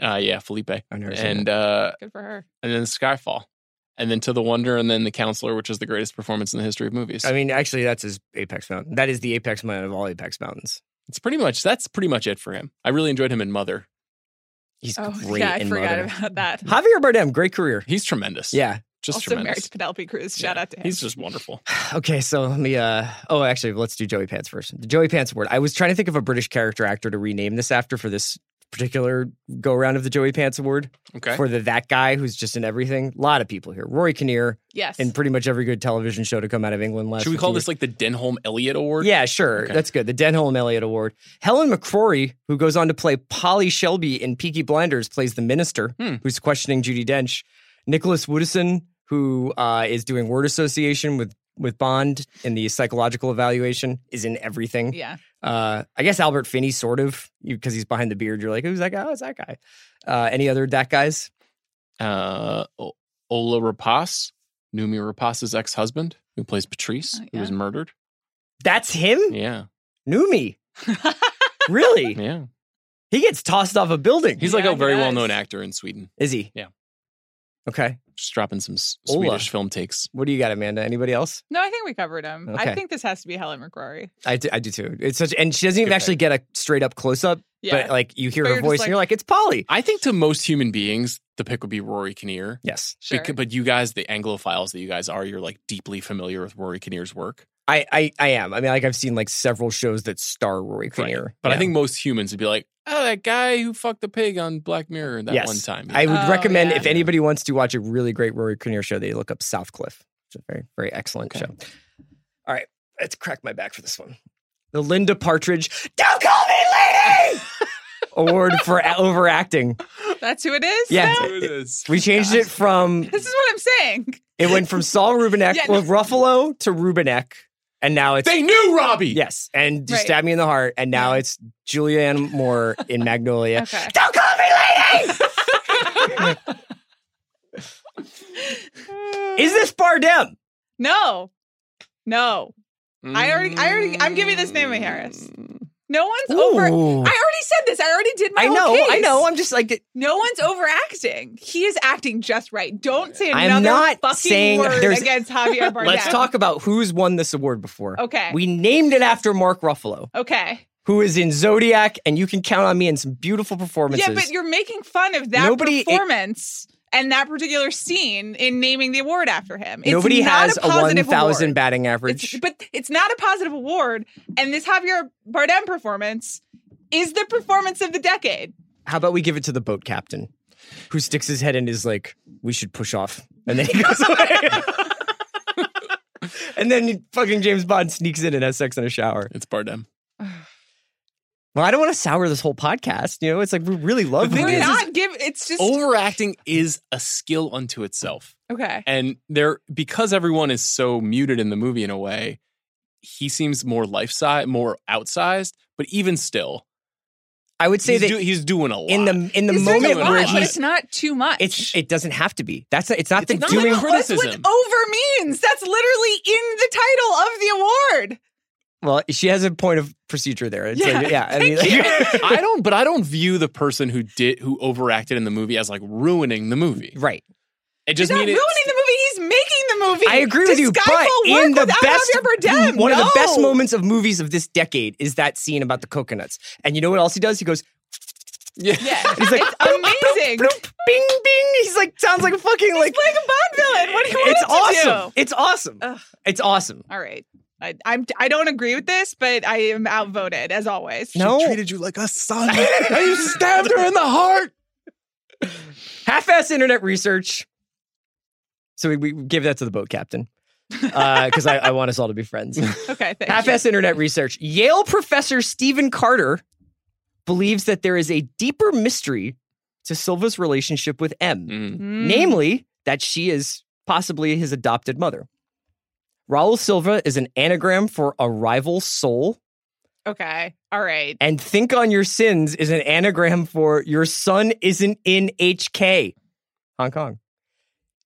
Uh, yeah, Felipe. I've never seen And uh, Good for her. and then Skyfall, and then To the Wonder, and then The Counselor, which is the greatest performance in the history of movies. I mean, actually, that's his apex mountain. That is the apex mountain of all apex mountains. it's pretty much that's pretty much it for him. I really enjoyed him in Mother. He's Oh, great yeah, I in forgot Mother. about that. Javier Bardem, great career. He's tremendous. Yeah. Just also married to Penelope Cruz. Shout Yeah, out to him. He's just wonderful. Okay, so let me. uh Oh, actually, let's do Joey Pants first. The Joey Pants Award. I was trying to think of a British character actor to rename this after for this particular go around of the Joey Pants Award Okay. for the that guy who's just in everything. A lot of people here. Rory Kinnear yes. in pretty much every good television show to come out of England last. Year. Should we call years. this like the Denholm Elliott Award? Yeah, sure. Okay. That's good. The Denholm Elliott Award. Helen McCrory, who goes on to play Polly Shelby in Peaky Blinders, plays the minister Hmm. who's questioning Judi Dench. Nicholas Woodeson, who uh, is doing word association with with Bond in the psychological evaluation, is in everything. yeah. Uh, I guess Albert Finney, sort of, because he's behind the beard. You're like, who's that guy? Who's that guy? Uh, any other that guys? Uh, O- Ola Rapace, Noomi Rapace's ex-husband, who plays Patrice, Oh, who was murdered. That's him. Yeah, Noomi. Really? yeah. He gets tossed off a building. He's like Yeah, a very well-known actor in Sweden. Is he? Yeah. Okay. Just dropping some s- Ola. Swedish film takes. What do you got, Amanda? Anybody else? No, I think we covered him. Okay. I think this has to be Helen McCrory. I do, I do too. It's such, and she doesn't even Good actually get a straight up close up, Yeah. but like you hear But her voice like- and you're like, it's Polly. I think to most human beings, the pick would be Rory Kinnear. Yes, Sure. Becau- but you guys, the Anglophiles that you guys are, you're like deeply familiar with Rory Kinnear's work. I, I, I am. I mean, like I've seen like several shows that star Rory Kinnear. But I think most humans would be like, oh, that guy who fucked the pig on Black Mirror that yes, one time. I would Oh, recommend yeah. if anybody wants to watch a really great Rory Kinnear show, they look up Southcliffe. It's a very, very excellent Okay. show. All right, let's crack my back for this one. The Linda Partridge "Don't Call Me Lady" award for overacting. That's who it is? Yeah. now? it is. We changed it from This is what I'm saying. It went from Saul Rubinek, Yeah, well, no. Ruffalo to Rubinek, and now it's They knew Robbie. yes, and just Right. stab me in the heart, and now Yeah. it's Julianne Moore in Magnolia. Okay. Don't call me lady. Is this Bardem? No. No. I already I already I'm giving this name a Harris. Mm. No one's over I already said this. I already did my I know, I know. I'm just like No one's overacting. He is acting just right. Don't say I'm another not fucking saying word against Javier Bardem. let's talk about who's won this award before. Okay. We named it after Mark Ruffalo, Okay. who is in Zodiac, and you can count on me in some beautiful performances. Yeah, but you're making fun of that Nobody- performance and that particular scene in naming the award after him. It's Nobody not has a a, positive 1,000 award. batting average. It's, but it's not a positive award. And this Javier Bardem performance is the performance of the decade. How about we give it to the boat captain, who sticks his head in and is like, "We should push off," and then he goes away. and then fucking James Bond sneaks in and has sex in a shower. It's Bardem. Well, I don't want to sour this whole podcast. You know, it's like we really love The thing We're is- not give. It's just Overacting is a skill unto itself. okay. And there because everyone is so muted in the movie in a way, he seems more life size, more outsized, but even still, I would say he's, that do- he's doing a lot. in the in the He's doing moment a lot, where but he's it's not too much. it's it doesn't have to be. That's it's not It's the not doing. like oh, That's what criticism. over means. That's literally in the title of the award. well, she has a point of procedure there. It's Yeah, like, yeah. I mean, thank like- I don't, but I don't view the person who did who overacted in the movie as like ruining the movie. right. It He's just not ruining the movie. He's making the movie. I agree with Does you, Skyfall but work in the without best, Javier Bardem? one of the best moments of movies of this decade is that scene about the coconuts. And you know what else he does? He goes, Yeah. Yeah, he's like, it's amazing. bloop, bing, bing. He's like, sounds like a fucking like. He's like a Bond villain. What do you want It's him to awesome. do? It's awesome. Ugh. It's awesome. All right. I, I'm. I don't agree with this, but I am outvoted as always. No, treated you like a son, and you stabbed her in the heart. half-ass internet research. So we, we give that to the boat captain because I, I want us all to be friends. Okay. Thank Half-ass internet research. Yale professor Stephen Carter believes that there is a deeper mystery to Silva's relationship with M, Mm. Mm. namely that she is possibly his adopted mother. Raul Silva is an anagram for a rival soul, Okay. All right. and think on your sins is an anagram for your son isn't in HK, Hong Kong.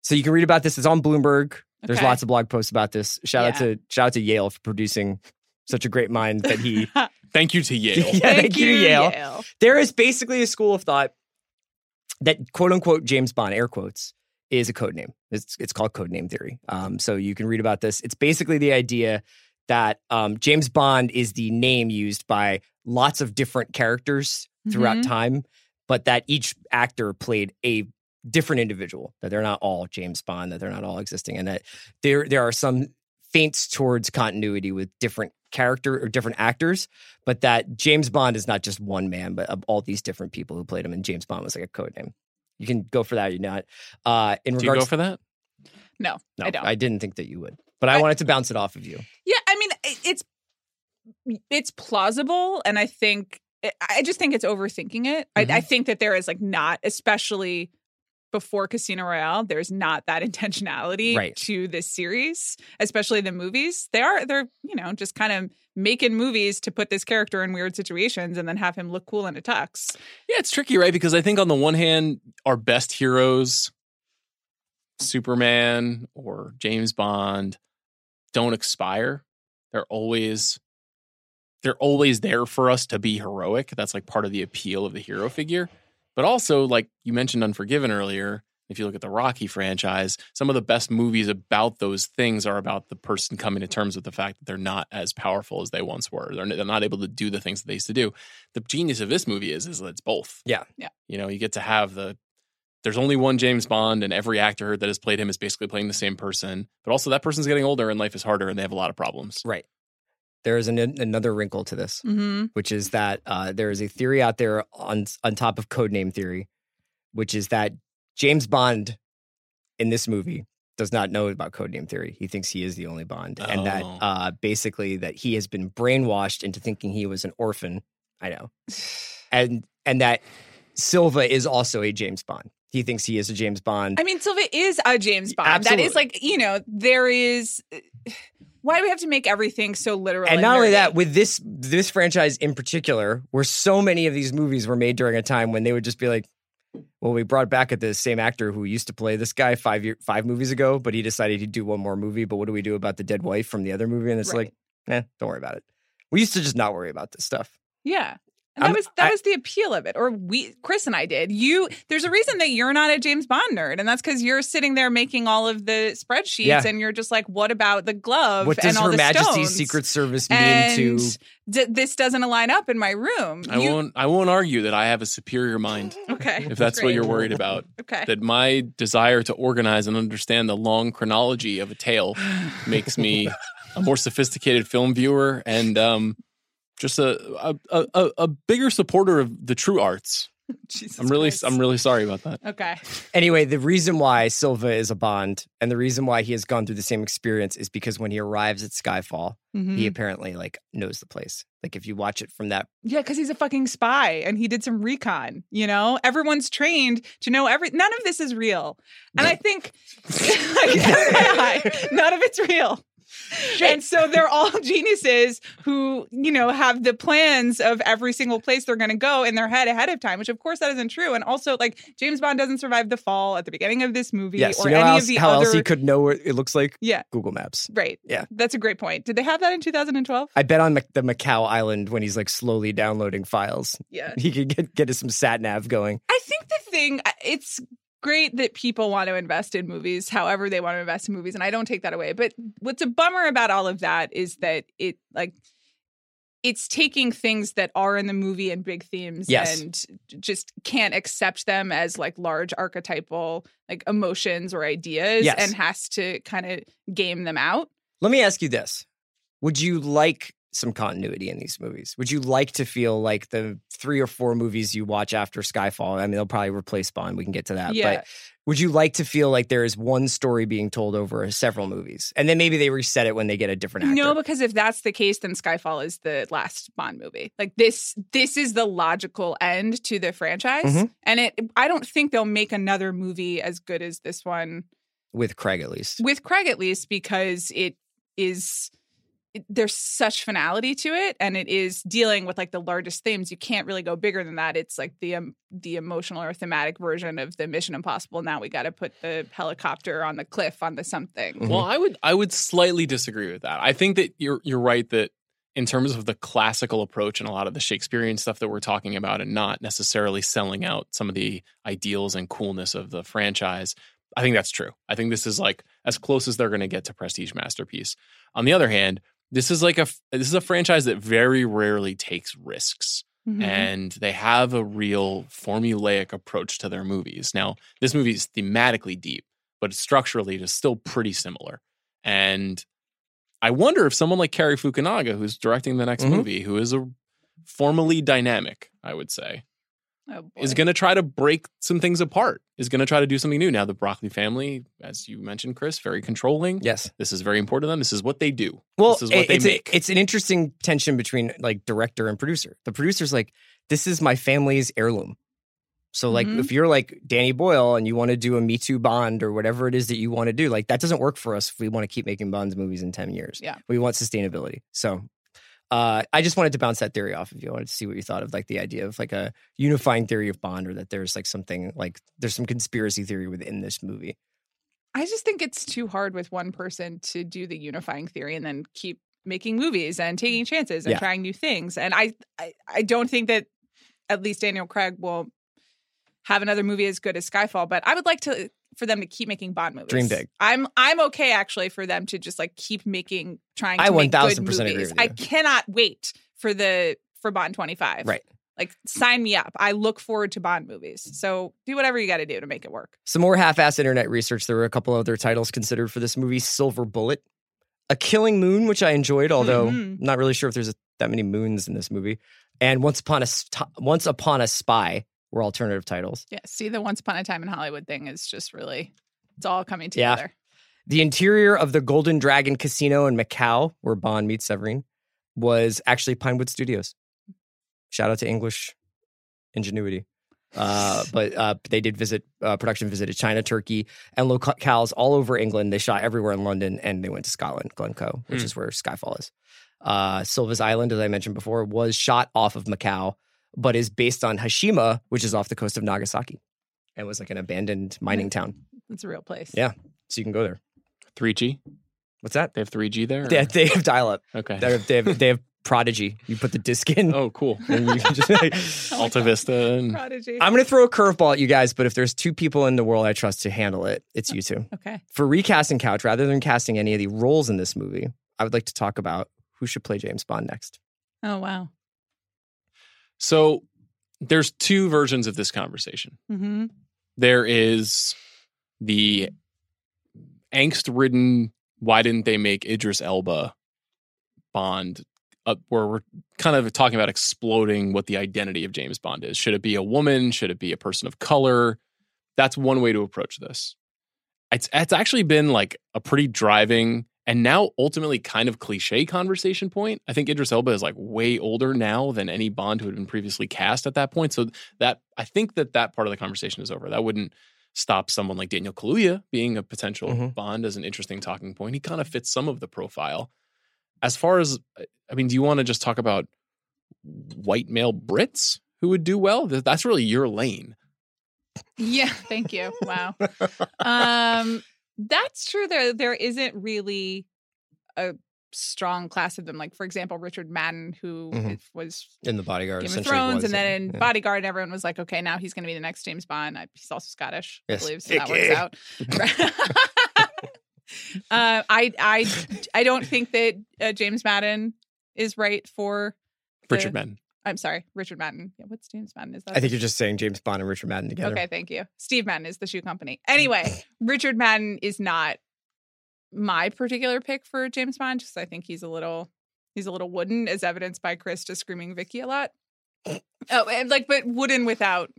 So you can read about this. It's on Bloomberg. There's Okay. lots of blog posts about this. Shout out to shout out to Yale for producing such a great mind that he Thank you to Yale. yeah, thank, you, to Yale. There is basically a school of thought that quote unquote James Bond, air quotes, is a code name. It's it's called code name theory. Um, so you can read about this. It's basically the idea that um, James Bond is the name used by lots of different characters throughout Mhm. time, but that each actor played a different individual. That they're not all James Bond. That they're not all existing, and that there there are some feints towards continuity with different character or different actors, but that James Bond is not just one man, but of all these different people who played him, and James Bond was like a code name. You can go for that. You're not. Uh, in Do you regards, go for that? No, no, I don't. I didn't think that you would, but I, I- wanted to bounce it off of you. Yeah, I mean, it- it's it's plausible, and I think I just think it's overthinking it. I, I think that there is like not, especially before Casino Royale, there's not that intentionality Right. to this series, especially the movies. They are they're you know just kind of making movies to put this character in weird situations and then have him look cool in a tux. Yeah, it's tricky, right? Because I think on the one hand, our best heroes, Superman or James Bond, don't expire. They're always they're always there for us to be heroic. That's like part of the appeal of the hero figure. But also, like you mentioned Unforgiven earlier, if you look at the Rocky franchise, some of the best movies about those things are about the person coming to terms with the fact that they're not as powerful as they once were. They're, they're not able to do the things that they used to do. The genius of this movie is is that it's both. Yeah. Yeah. You know, you get to have the there's only one James Bond, and every actor that has played him is basically playing the same person. But also, that person's getting older, and life is harder, and they have a lot of problems. Right. There is an, another wrinkle to this, Mm-hmm. which is that uh, there is a theory out there on on top of codename theory, which is that James Bond in this movie does not know about codename theory. He thinks he is the only Bond, and that Oh. uh, basically that he has been brainwashed into thinking he was an orphan. I know, and and that Silva is also a James Bond. He thinks he is a James Bond. I mean, Silva is a James Bond. That Absolutely. is like you know there is. Why do we have to make everything so literal? and not only that, with this this franchise in particular, where so many of these movies were made during a time when they would just be like, Well, we brought back at the same actor who used to play this guy five year five movies ago, but he decided he'd do one more movie. But what do we do about the dead wife from the other movie? And it's Right. like, eh, don't worry about it. We used to just not worry about this stuff. Yeah. And that I'm- was that I- was the appeal of it. Or we Chris and I did. You there's a reason that you're not a James Bond nerd, and that's because you're sitting there making all of the spreadsheets Yeah. and you're just like, what about the glove what does and all Her the Majesty's stones? Secret Service mean and to? d- this doesn't align up in my room. I You- won't. I won't argue that I have a superior mind. Okay. If that's what you're worried about, Okay. that my desire to organize and understand the long chronology of a tale makes me a more sophisticated film viewer and um, just a a, a a a bigger supporter of the true arts. Jesus I'm really Christ. I'm really sorry about that. Okay. Anyway, the reason why Silva is a Bond and the reason why he has gone through the same experience is because when he arrives at Skyfall, Mhm. he apparently like knows the place. Like if you watch it from that, Yeah, because he's a fucking spy and he did some recon. You know, everyone's trained to know every. None of this is real, and I think none of it's real. And so they're all geniuses who, you know, have the plans of every single place they're going to go in their head ahead of time, which of course that isn't true. And also, like James Bond doesn't survive the fall at the beginning of this movie yes, or you know any how, of else, the how other. else he could know what it looks like? yeah, Google Maps. right. Yeah. that's a great point. Did they have that in 2012? I bet on the Macau Island when he's like slowly downloading files, Yeah. he could get get us some sat nav going. I think the thing uh, it's great that people want to invest in movies however they want to invest in movies and I don't take that away. But what's a bummer about all of that is that it like it's taking things that are in the movie and big themes Yes. and just can't accept them as like large archetypal like emotions or ideas Yes. and has to kind of game them out. Let me ask you this: Would you like some continuity in these movies? Would you like to feel like the three or four movies you watch after Skyfall? I mean, they'll probably replace Bond. We can get to that, Yeah. but would you like to feel like there is one story being told over several movies, and then maybe they reset it when they get a different actor? No, because if that's the case, then Skyfall is the last Bond movie. Like this, this is the logical end to the franchise, Mhm. and it. I don't think they'll make another movie as good as this one with Craig at least. with Craig, at least, because it is. It- there's such finality to it, and it is dealing with like the largest themes. You can't really go bigger than that. It's like the um, the emotional or thematic version of the Mission Impossible. Now we got to put the helicopter on the cliff on the something. Well, I would I would slightly disagree with that. I think that you're you're right that in terms of the classical approach and a lot of the Shakespearean stuff that we're talking about and not necessarily selling out some of the ideals and coolness of the franchise, I think that's true. I think this is like as close as they're going to get to prestige masterpiece. On the other hand, this is like a this is a franchise that very rarely takes risks Mhm. and they have a real formulaic approach to their movies. Now, this movie is thematically deep, but structurally it is still pretty similar. And I wonder if someone like Cary Fukunaga, who's directing the next Mhm. movie, who is a formally dynamic, I would say, Oh, is going to try to break some things apart. Is going to try to do something new. Now, the Broccoli family, as you mentioned, Chris, very controlling. Yes. This is very important to them. This is what they do. Well, this is what it- they it's, make. A, it's an interesting tension between like director and producer. The producer's like, this is my family's heirloom. So, like, Mhm. if you're like Danny Boyle and you want to do a Me Too Bond or whatever it is that you want to do, like, that doesn't work for us if we want to keep making Bonds movies in 10 years. Yeah. We want sustainability. So, uh, I just wanted to bounce that theory off of you. I wanted to see what you thought of like the idea of like a unifying theory of Bond or that there's like something like there's some conspiracy theory within this movie. I just think it's too hard with one person to do the unifying theory and then keep making movies and taking chances and Yeah. trying new things. And I, I, I don't think that at least Daniel Craig will have another movie as good as Skyfall. But I would like to for them to keep making Bond movies. Dream big. I'm I'm okay actually for them to just like keep making trying to I make good 1000% agree movies. I cannot wait for the for Bond 25. Right. Like sign me up. I look forward to Bond movies. So do whatever you got to do to make it work. Some more half-ass internet research. There were a couple other titles considered for this movie: Silver Bullet, A Killing Moon, which I enjoyed, although Mhm. not really sure if there's a, that many moons in this movie, and Once Upon a Once Upon a Spy were alternative titles. Yeah, see the Once Upon a Time in Hollywood thing is just really it's all coming Yeah. together. The interior of the Golden Dragon Casino in Macau, where Bond meets Severine, was actually Pinewood Studios. Shout out to English ingenuity. Uh, but uh, they did visit uh, production visited China, Turkey, and locales all over England. They shot everywhere in London, and they went to Scotland, Glencoe, which Hmm. is where Skyfall is. Uh, Silva's Island, as I mentioned before, was shot off of Macau, but is based on Hashima, which is off the coast of Nagasaki. and was like an abandoned mining town. It's a real place. Yeah, so you can go there. 3G. What's that? They have 3G there. They, they have dial up. Okay. They have, they have they have Prodigy. You put the disc in. Oh, cool. and you can just like, Alta Vista. And, Prodigy. I'm going to throw a curveball at you guys, but if there's two people in the world I trust to handle it, it's you two. Okay. For recasting Couch, rather than casting any of the roles in this movie, I would like to talk about who should play James Bond next. Oh wow. So there's two versions of this conversation. Mm-hmm. There is the angst ridden, why didn't they make Idris Elba Bond? Uh, where we're kind of talking about exploding what the identity of James Bond is. Should it be a woman? Should it be a person of color? That's one way to approach this. It's it's actually been like a pretty driving and now ultimately kind of cliche conversation point. I think Idris Elba is like way older now than any Bond who had been previously cast at that point. So that I think that that part of the conversation is over. That wouldn't stop someone like Daniel Kaluuya being a potential Mhm. Bond as an interesting talking point. He kind of fits some of the profile. As far as I mean, do you want to just talk about white male Brits who would do well? That's really your lane. Yeah, thank you. Wow. um that's true there there isn't really a strong class of them like for example Richard Madden who Mhm. was In the bodyguard, Game of Thrones was, and then in yeah. Bodyguard everyone was like okay now he's going to be the next James Bond I, he's also Scottish Yes. I believe so that works out uh, I I I don't think that uh, James Madden is right for the- Richard Madden. I'm sorry Richard Madden yeah what's James Madden is that I think the- you're just saying James Bond and Richard Madden together. Okay, thank you. Steve Madden is the shoe company. Anyway, Richard Madden is not my particular pick for James Bond because I think he's a little he's a little wooden, as evidenced by Chris just screaming Vicky a lot. Oh, and like, but wooden without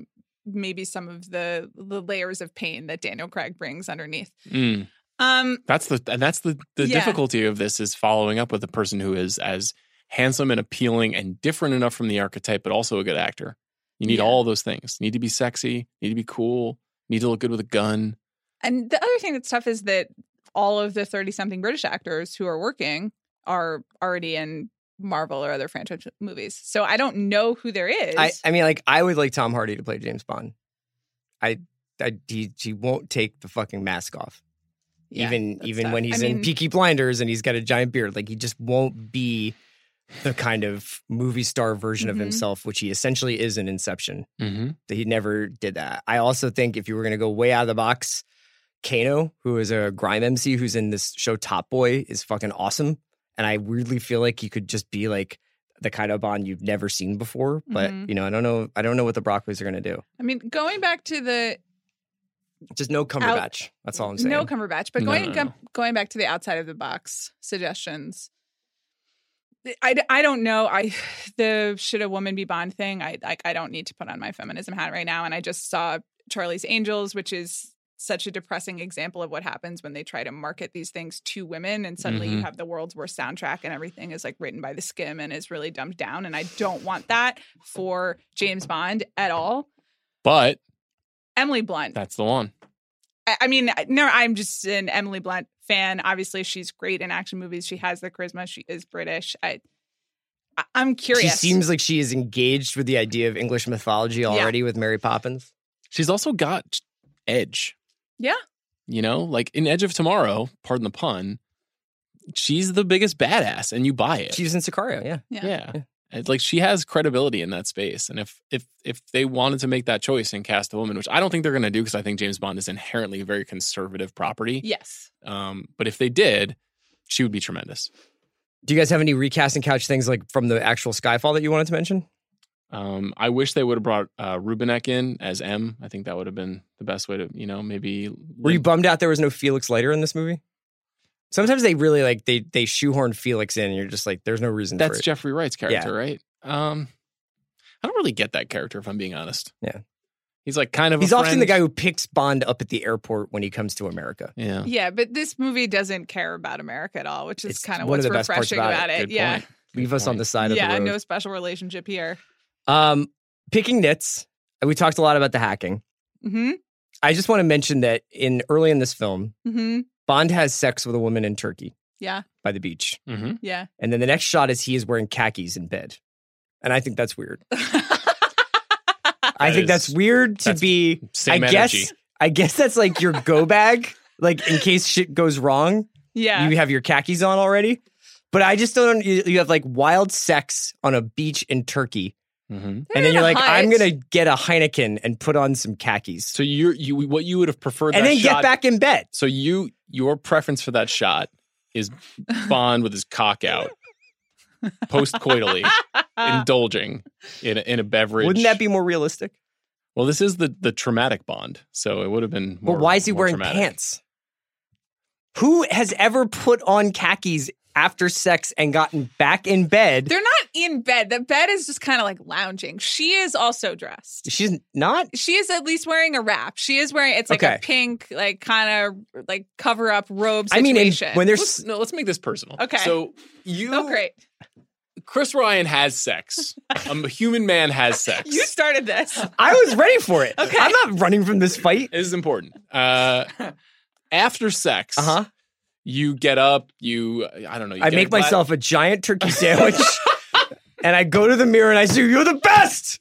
maybe some of the the layers of pain that Daniel Craig brings underneath. Mm. Um, That's the and that's the the Yeah. difficulty of this is following up with a person who is as handsome and appealing and different enough from the archetype, but also a good actor. You need Yeah. all those things. You need to be sexy. Need to be cool. Need to look good with a gun. And the other thing that's tough is that all of the 30 something British actors who are working are already in Marvel or other franchise movies. So I don't know who there is. I, I mean, like, I would like Tom Hardy to play James Bond. I, I he, he won't take the fucking mask off. Yeah, even even tough. when I he's in mean- Peaky Blinders and he's got a giant beard, like he just won't be the kind of movie star version Mhm. of himself, which he essentially is in Inception. Mm-hmm. That he never did that. I also think if you were going to go way out of the box, Kano, who is a grime MC who's in this show Top Boy, is fucking awesome. And I weirdly feel like he could just be like the kind of Bond you've never seen before. But Mhm. you know, I don't know. I don't know what the Broccoli's are going to do. I mean, going back to the Just no Cumberbatch. That's all I'm saying. no Cumberbatch, but No, going no, no. going back to the outside of the box suggestions. I, I don't know. I the should a woman be Bond thing. I like I don't need to put on my feminism hat right now. And I just saw Charlie's Angels, which is such a depressing example of what happens when they try to market these things to women and suddenly you Mhm. have the world's worst soundtrack and everything is like written by the skim and is really dumbed down and i don't want that for james bond at all But emily blunt that's the one. I, I mean, no, I'm just an Emily Blunt fan. Obviously, she's great in action movies. She has the charisma. She is British. I, I I'm curious. She seems like she is engaged with the idea of English mythology already with Mary Poppins. She's also got edge. Yeah. You know, like in Edge of Tomorrow, pardon the pun, she's the biggest badass and you buy it. She was in Sicario, yeah. Yeah. yeah. It's like she has credibility in that space. And if if if they wanted to make that choice and cast a woman, which I don't think they're gonna do because I think James Bond is inherently a very conservative property. Yes. Um, but if they did, she would be tremendous. Do you guys have any recasting couch things like from the actual Skyfall that you wanted to mention? Um, I wish they would have brought uh, Rubinek in as M. I think that would have been the best way to, you know, maybe. Were you bummed out there was no Felix Leiter in this movie? Sometimes they really like they they shoehorn Felix in, and you're just like, there's no reason. That's for it. Jeffrey Wright's character, right? Um, I don't really get that character if I'm being honest. Yeah. He's like kind of. He's a often the guy who picks Bond up at the airport when he comes to America. Yeah. Yeah, but this movie doesn't care about America at all, which is kind of one of what's the best parts refreshing about about it. it. Good Yeah. point. Leave us on the side of Yeah, the road. no special relationship here. Um, picking nits. We talked a lot about the hacking. Mm-hmm. I just want to mention that in early in this film, Mm-hmm. Bond has sex with a woman in Turkey Yeah. by the beach, hmm Yeah. and then the next shot is he is wearing khakis in bed, and I think that's weird. I think is- that's weird to that's be. same I guess. energy. I guess that's like your go bag, like in case shit goes wrong. Yeah. You have your khakis on already. But I just don't. You, you have like wild sex on a beach in Turkey, Mm-hmm. and then you're like, hut. I'm gonna get a Heineken and put on some khakis, So you're you what you would have preferred and that then shot get back in bed. So you your preference for that shot is Bond with his cock out, post coitally, indulging in a, in a beverage. Wouldn't that be more realistic? Well, this is the the traumatic Bond, so it would have been. More, But why is he wearing traumatic. pants? Who has ever put on khakis after sex and gotten back in bed? They're not in bed. The bed is just kind of like lounging. She is also dressed. She's not. She is at least wearing a wrap. She is wearing it's like Okay. a pink, like kind of like cover up robe I mean, in- situation. when there's Let's, no, let's make this personal. Okay. So you, oh great, Chris Ryan has sex. a human man has sex. you started this. I was ready for it. Okay. I'm not running from this fight. This is important. Uh, after sex, Uh huh. You get up. You, uh, I don't know. You I make myself a giant turkey sandwich, and I go to the mirror and I say, "You're the best."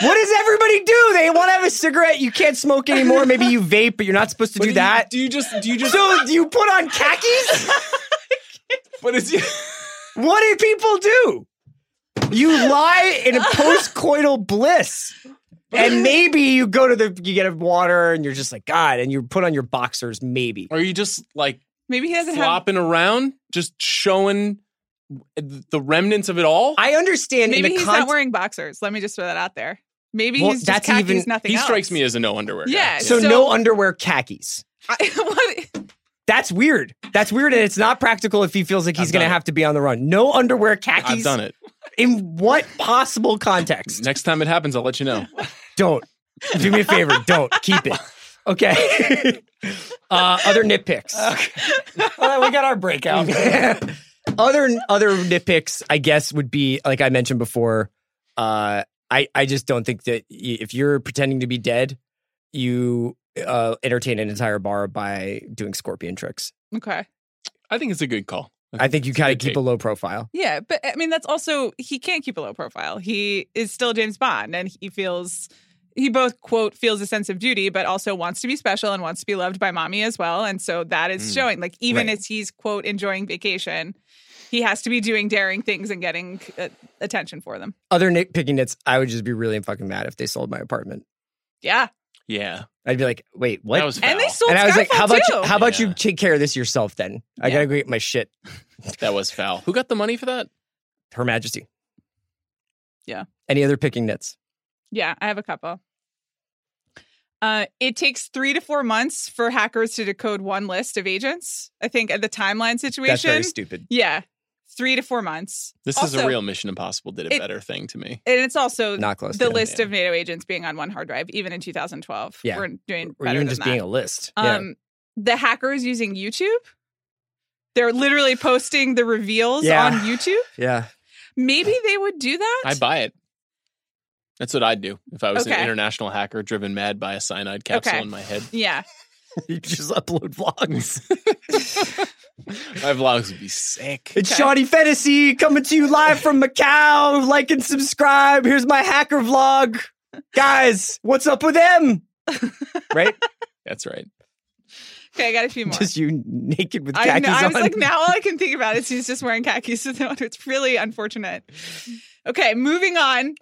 what does everybody do? They want to have a cigarette. You can't smoke anymore. Maybe you vape, but you're not supposed to But do you- that. Do you just? Do you just? so you put on khakis? but it's What do people do? You lie in a post-coital bliss. And maybe you go to the you get a water and you're just like God, and you put on your boxers. Maybe Are you just like Maybe he doesn't have. flopping around, just showing the remnants of it all? I understand. Maybe in the he's cont- not wearing boxers. Let me just throw that out there. Maybe Well, he's just that's khakis, even- nothing he else. strikes me as a no underwear. guy. Yeah, So, So- no underwear khakis. I, what? That's weird. That's weird, and it's not practical if he feels like he's I've going to done it. have to be on the run. No underwear khakis. I've done it. In what possible context? Next time it happens, I'll let you know. Don't. Do me a favor. Don't keep it. Okay. uh, other nitpicks. Well, we got our breakout. other other nitpicks, I guess, would be like I mentioned before. Uh, I I just don't think that if you're pretending to be dead, you uh, entertain an entire bar by doing scorpion tricks. Okay. I think it's a good call. I think you a gotta keep a low profile. Yeah, but I mean that's also he can't keep a low profile. He is still James Bond and he feels he both quote feels a sense of duty but also wants to be special and wants to be loved by mommy as well and so that is Mm. showing like even Right. as he's quote enjoying vacation he has to be doing daring things and getting uh, attention for them. Other nitpicking nits, I would just be really fucking mad if they sold my apartment. Yeah. Yeah. I'd be like, wait, what? That was And they foul. sold and I was like, how about too. you, how about Yeah. you take care of this yourself then? I Yeah. gotta go get my shit. That was foul. Who got the money for that? Her Majesty. Yeah. Any other picking nits? Yeah, I have a couple. Uh, it takes three to four months for hackers to decode one list of agents. I think at the timeline situation. That's very stupid. Yeah, three to four months. This is a real Mission Impossible did a it- better thing to me. And it's also Not close. the to list yeah. of NATO agents being on one hard drive, even in 2012. Yeah. We're doing or better even than just that. being a list. yeah. um, The hackers using YouTube. They're literally posting the reveals Yeah. on YouTube. yeah. Maybe they would do that. I buy it. That's what I'd do if I was an international hacker driven mad by a cyanide capsule Okay. in my head. yeah. you just upload vlogs. My vlogs would be sick. It's Okay. Sean Fennessey coming to you live from Macau. Like and subscribe. Here's my hacker vlog. Guys, what's up with them? Right? That's right. Okay, I got a few more. Just you naked with I, khakis know, I was on. like, now all I can think about is he's just wearing khakis. So it's really unfortunate. Okay, moving on.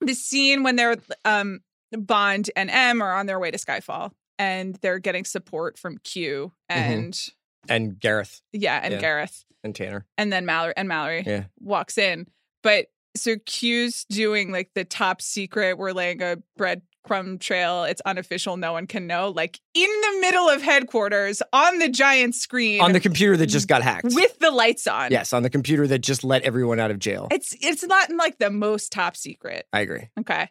The scene when they're um, Bond and M are on their way to Skyfall, and they're getting support from Q and and Gareth yeah, and Yeah. Gareth, and Tanner. and then Mallory and Mallory Yeah. walks in. But so Q's doing like the top secret. We're laying a breadcrumb trail. It's unofficial. No one can know. Like in the middle of headquarters on the giant screen On the computer that just got hacked. with the lights on. yes, on the computer that just let everyone out of jail. It's it's not in like the most top secret. I agree. Okay.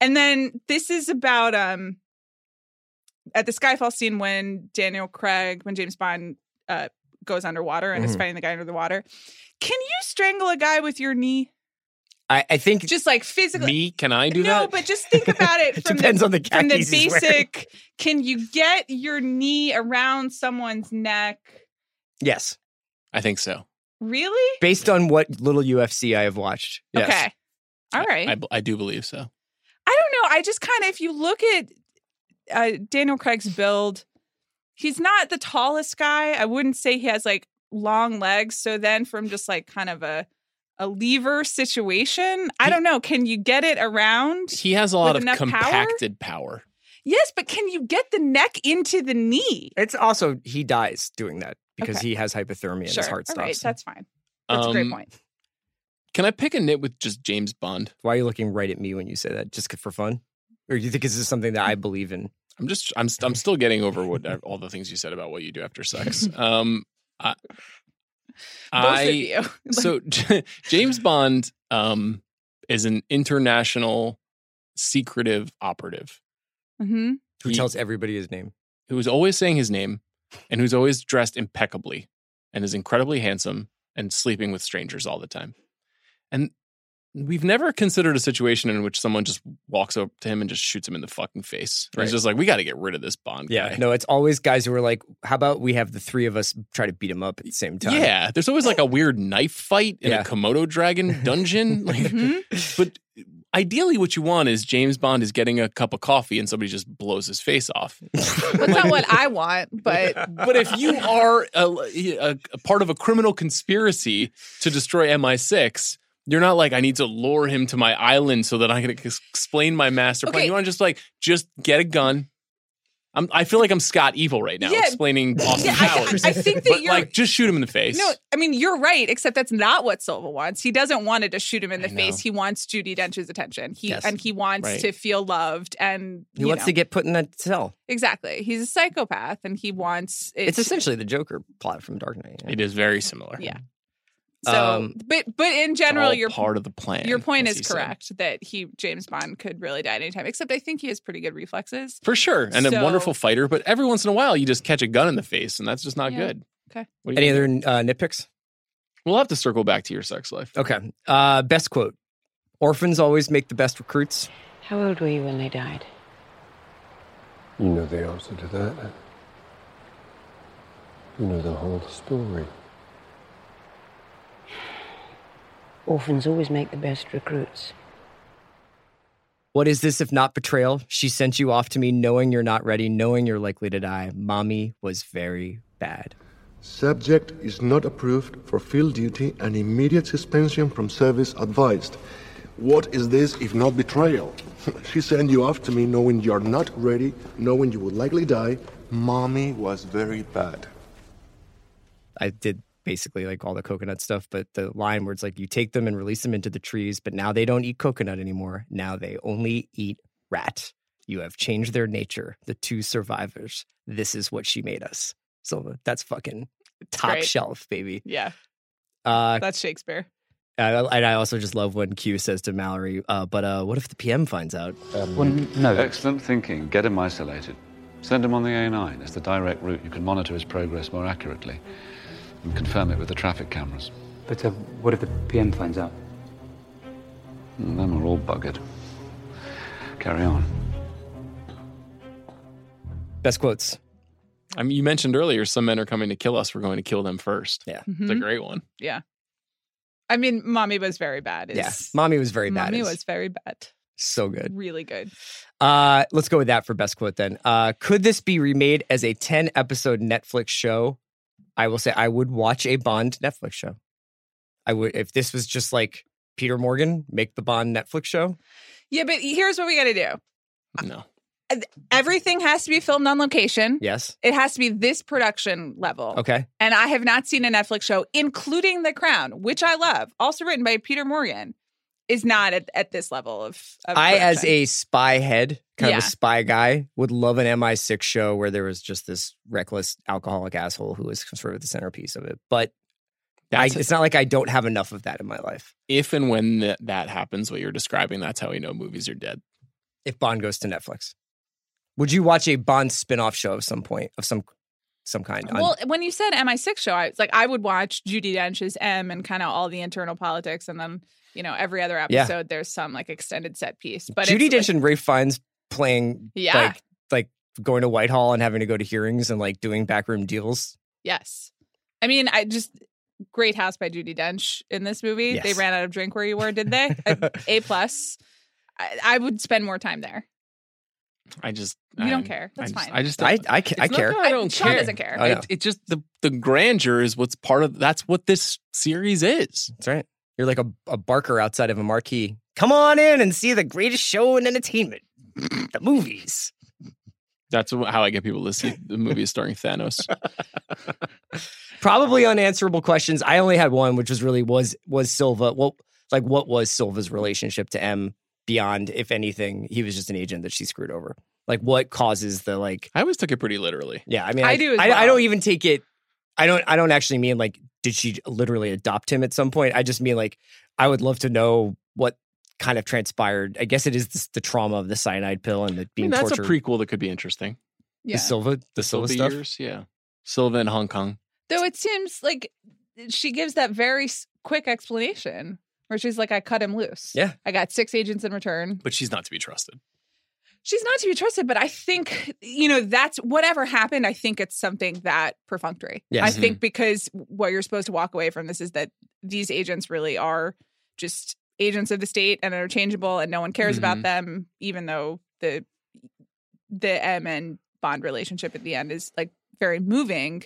And then this is about um at the Skyfall scene when Daniel Craig, when James Bond uh goes underwater and is Mhm. fighting the guy under the water. Can you strangle a guy with your knee? I, I think Just like physically Me? Can I do no, that? No, but just think about it it from depends the, on the from the khakis he's wearing. basic. Can you get your knee around someone's neck? Yes. I think so. Really? Based on what little UFC I have watched. Yes. Okay. All right. I, I do believe so. I don't know. I just kind of, if you look at uh, Daniel Craig's build, he's not the tallest guy. I wouldn't say he has like long legs. So then, from just like kind of a a lever situation, I don't know. Can you get it around? He has a lot of enough power? compacted power. Yes, but can you get the neck into the knee? It's also he dies doing that because Okay. he has hypothermia and sure. his heart stops. right, that's fine. That's a great Um, point. Can I pick a nit with just James Bond? Why are you looking right at me when you say that? Just for fun? Or do you think this is something that I believe in? I'm just I'm I'm still getting over what all the things you said about what you do after sex. Um, I, Both I of you. so James Bond um is an international secretive operative hmm Who He- tells everybody his name? who's always saying his name and who's always dressed impeccably and is incredibly handsome and sleeping with strangers all the time. And we've never considered a situation in which someone just walks up to him and just shoots him in the fucking face. Right. He's just like, we got to get rid of this Bond Yeah, guy. no, it's always guys who are like, "How about we have the three of us try to beat him up at the same time?" Yeah, there's always like a weird knife fight in Yeah. a Komodo dragon dungeon. Like, Mhm. but ideally, what you want is James Bond is getting a cup of coffee and somebody just blows his face off. That's not what I want, but But if you are a, a, a part of a criminal conspiracy to destroy MI6, you're not like I need to lure him to my island so that I can explain my master plan. Okay. You want to just like just get a gun. I'm, I feel like I'm Scott Evil right now, Yeah. explaining Austin Yeah, I- Powers. I think that but you're- like just shoot him in the face. No, I mean you're right, except that's not what Silva wants. He doesn't want to just shoot him in the I face. know. He wants Judi Dench's attention. He Yes. and he wants Right. to feel loved and he you wants know, to get put in that cell. exactly. He's a psychopath, and he wants it, It's essentially the Joker plot from Dark Knight. yeah. It is very similar. Yeah. So, Um, but but in general, all your part of the plan. your point is he said. correct that he James Bond could really die at any time. Except I think he has pretty good reflexes. for sure, and a wonderful fighter. But every once in a while, you just catch a gun in the face, and that's just not Yeah. good. Okay. What do you Any other uh, nitpicks? We'll have to circle back to your sex life. Okay. Uh, best quote: "Orphans always make the best recruits." How old were you when they died? You know the answer to that. You know the whole story. Orphans always make the best recruits. What is this if not betrayal? She sent you off to me knowing you're not ready, knowing you're likely to die. Mommy was very bad. Subject is not approved for field duty and immediate suspension from service advised. What is this if not betrayal? she sent you off to me knowing you're not ready, knowing you would likely die. Mommy was very bad. I did basically like all the coconut stuff, but the line where it's like you take them and release them into the trees, but now they don't eat coconut anymore. Now they only eat rat. You have changed their nature. The two survivors. This is what she made us. So that's fucking top great. shelf, baby. Yeah, Uh, that's Shakespeare. and I also just love when Q says to Mallory, uh, "But uh, what if the PM finds out?" Well, no. Excellent thinking. Get him isolated. Send him on the A9. It's the direct route. You can monitor his progress more accurately and confirm it with the traffic cameras. But uh, what if the PM finds out? And then we're all buggered. Carry on. Best quotes. I mean, you mentioned earlier some men are coming to kill us. We're going to kill them first. Yeah. It's a great one. Yeah, I mean, mommy was very bad. Is, Yeah, mommy was very bad. mommy was very bad. so good. Really good. Uh, let's go with that for best quote then. Uh, could this be remade as a 10 episode Netflix show? I will say I would watch a Bond Netflix show. I would, if this was just like Peter Morgan, make the Bond Netflix show. Yeah, but here's what we got to do. No. Uh, everything has to be filmed on location. Yes. It has to be this production level. Okay. And I have not seen a Netflix show, including The Crown, which I love, also written by Peter Morgan, is not at, at this level of. of I, as a spy head, kind Yeah. of a spy guy, would love an MI6 show where there was just this reckless alcoholic asshole who was sort of the centerpiece of it. But I, it's not like I don't have enough of that in my life. if and when that, that happens, what you're describing, that's how we know movies are dead. If Bond goes to Netflix, would you watch a Bond spin-off show of some point of some some kind? on- Well, when you said MI6 show, I was like, I would watch Judi Dench's M and kind of all the internal politics, and then you know every other Yeah. episode there's some like extended set piece. But Judi Dench like- and Ralph Fiennes playing Yeah. like like going to Whitehall and having to go to hearings and like doing backroom deals. yes, I mean, I just great house by Judi Dench in this movie. Yes. They ran out of drink where you were, did they? A, a plus. I, I would spend more time there. I just You I- don't care. That's I just, fine. I just I don't- I, ca- I care. I don't Sean care. doesn't care. Oh, yeah. It, it just the the grandeur is what's part of that's what this series is. That's right. You're like a, a barker outside of a marquee. Come on in and see the greatest show in entertainment, the movies. That's how I get people to see the movie starring Thanos. Probably unanswerable questions. I only had one, which was really was was Silva. Well, like what was Silva's relationship to M beyond, if anything, he was just an agent that she screwed over. Like what causes the like? I always took it pretty literally. Yeah, I mean, I do as I, I don't even take it. I don't. I don't actually mean like did she literally adopt him at some point. I just mean like I would love to know what kind of transpired. I guess it is this, the trauma of the cyanide pill and the I being mean, that's tortured. a prequel that could be interesting. Yeah. The Silva, the Silva stuff. years, yeah. Silva in Hong Kong. Though it seems like eh, she gives that very quick explanation where she's like, I cut him loose. Yeah. I got six agents in return. But she's not to be trusted. She's not to be trusted, but I think, you know, that's whatever happened. I think it's something that perfunctory. Yes. I think because what you're supposed to walk away from this is that these agents really are just agents of the state and interchangeable and no one cares about Mhm. them, even though the the M and Bond relationship at the end is like very moving.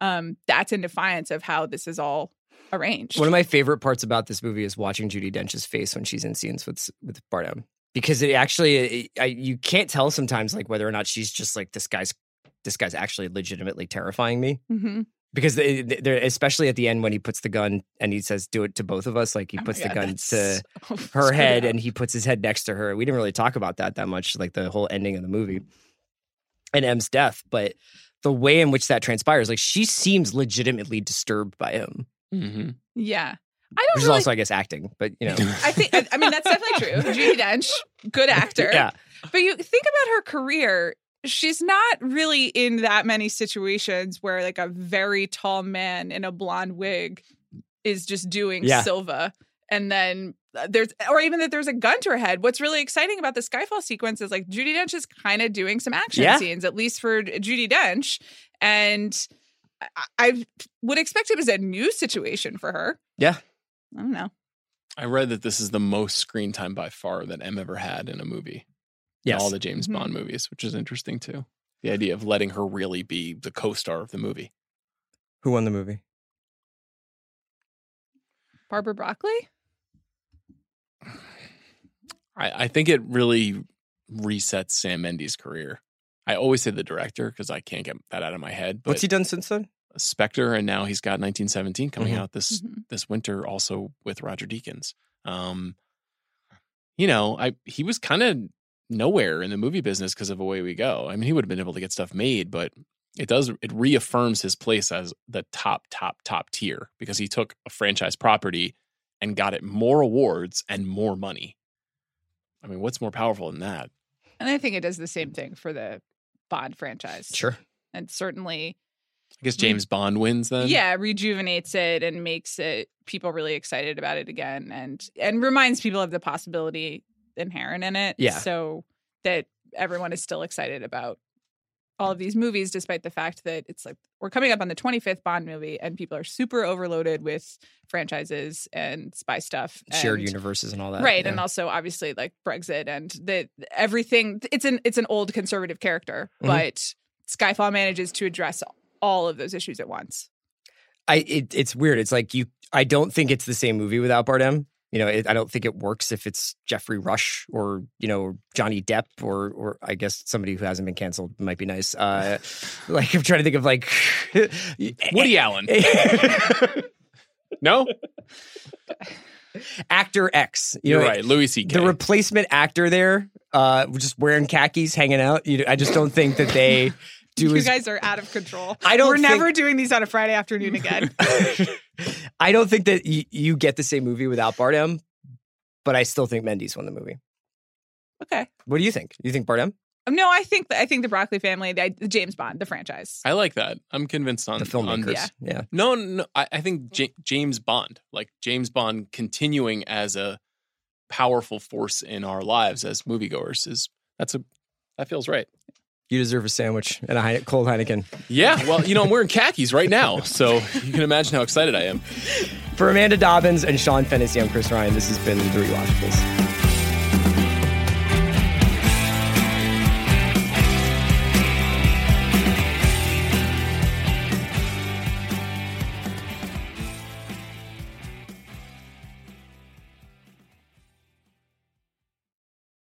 Um, that's in defiance of how this is all arranged. One of my favorite parts about this movie is watching Judi Dench's face when she's in scenes with with Bardem because it actually it, I, you can't tell sometimes like whether or not she's just like this guy's this guy's actually legitimately terrifying me hmm because they, they're especially at the end when he puts the gun and he says do it to both of us like he Oh my puts the gun to so her head up. and he puts his head next to her. We didn't really talk about that that much, like the whole ending of the movie and M's death, but the way in which that transpires, like she seems legitimately disturbed by him, Mm-hmm. yeah. I which don't is really also, I guess, acting. But you know, I think I I mean that's definitely true. Judi Dench, good actor. yeah, But you think about her career, she's not really in that many situations where like a very tall man in a blonde wig is just doing Yeah. Silva. And then uh, there's, or even that there's a gun to her head. What's really exciting about the Skyfall sequence is like Judi Dench is kind of doing some action Yeah. scenes, at least for Judi Dench. And I, I would expect it was a new situation for her. yeah. I don't know. I read that this is the most screen time by far that M ever had in a movie. in Yes. all the James Mhm. Bond movies, which is interesting too. The idea of letting her really be the co-star of the movie. Who won the movie? Barbara Broccoli? I, I think it really resets Sam Mendes' career. I always say the director because I can't get that out of my head. But What's he done since then? Spectre, and now he's got 1917 coming Mhm. out this Mhm. this winter, also with Roger Deakins. Um, you know, I he was kind of nowhere in the movie business because of Away We Go. I mean, he would have been able to get stuff made, but it does it reaffirms his place as the top, top, top tier because he took a franchise property and got it more awards and more money. I mean, what's more powerful than that? And I think it does the same thing for the Bond franchise. Sure. And certainly, I guess James Bond wins then. yeah, rejuvenates it and makes it people really excited about it again and and reminds people of the possibility inherent in it. Yeah. So that everyone is still excited about all of these movies, despite the fact that it's like we're coming up on the 25th Bond movie and people are super overloaded with franchises and spy stuff. Shared and- universes and all that. right yeah. and also obviously like brexit and the everything it's an it's an old conservative character Mhm. but skyfall manages to address all of those issues at once I it, it's weird. It's like you. I don't think it's the same movie without Bardem. You know, it, I don't think it works if it's Geoffrey Rush or you know Johnny Depp or or I guess somebody who hasn't been canceled might be nice. Uh, like I'm trying to think of like Woody Allen. no, actor X. You you're know, right. Louis C.K. The replacement actor there, uh, just wearing khakis, hanging out. You know, I just don't think that they do you as guys are out of control I don't we're think- never doing these on a friday afternoon again I don't think that y- you get the same movie without Bardem, but I still think Mendes won the movie. okay What do you think? You think Bardem? Um, no i think i think the broccoli family the, the james bond the franchise I like that. I'm convinced on The filmmakers. On, Yeah. yeah. no, no, I, I think J- James Bond, like James Bond, continuing as a powerful force in our lives as moviegoers, is that's a that feels right. You deserve a sandwich and a Heine- cold Heineken. Yeah, well, you know, I'm wearing khakis right now, so you can imagine how excited I am. For Amanda Dobbins and Sean Fennessey, I'm Chris Ryan. This has been The Rewatchables.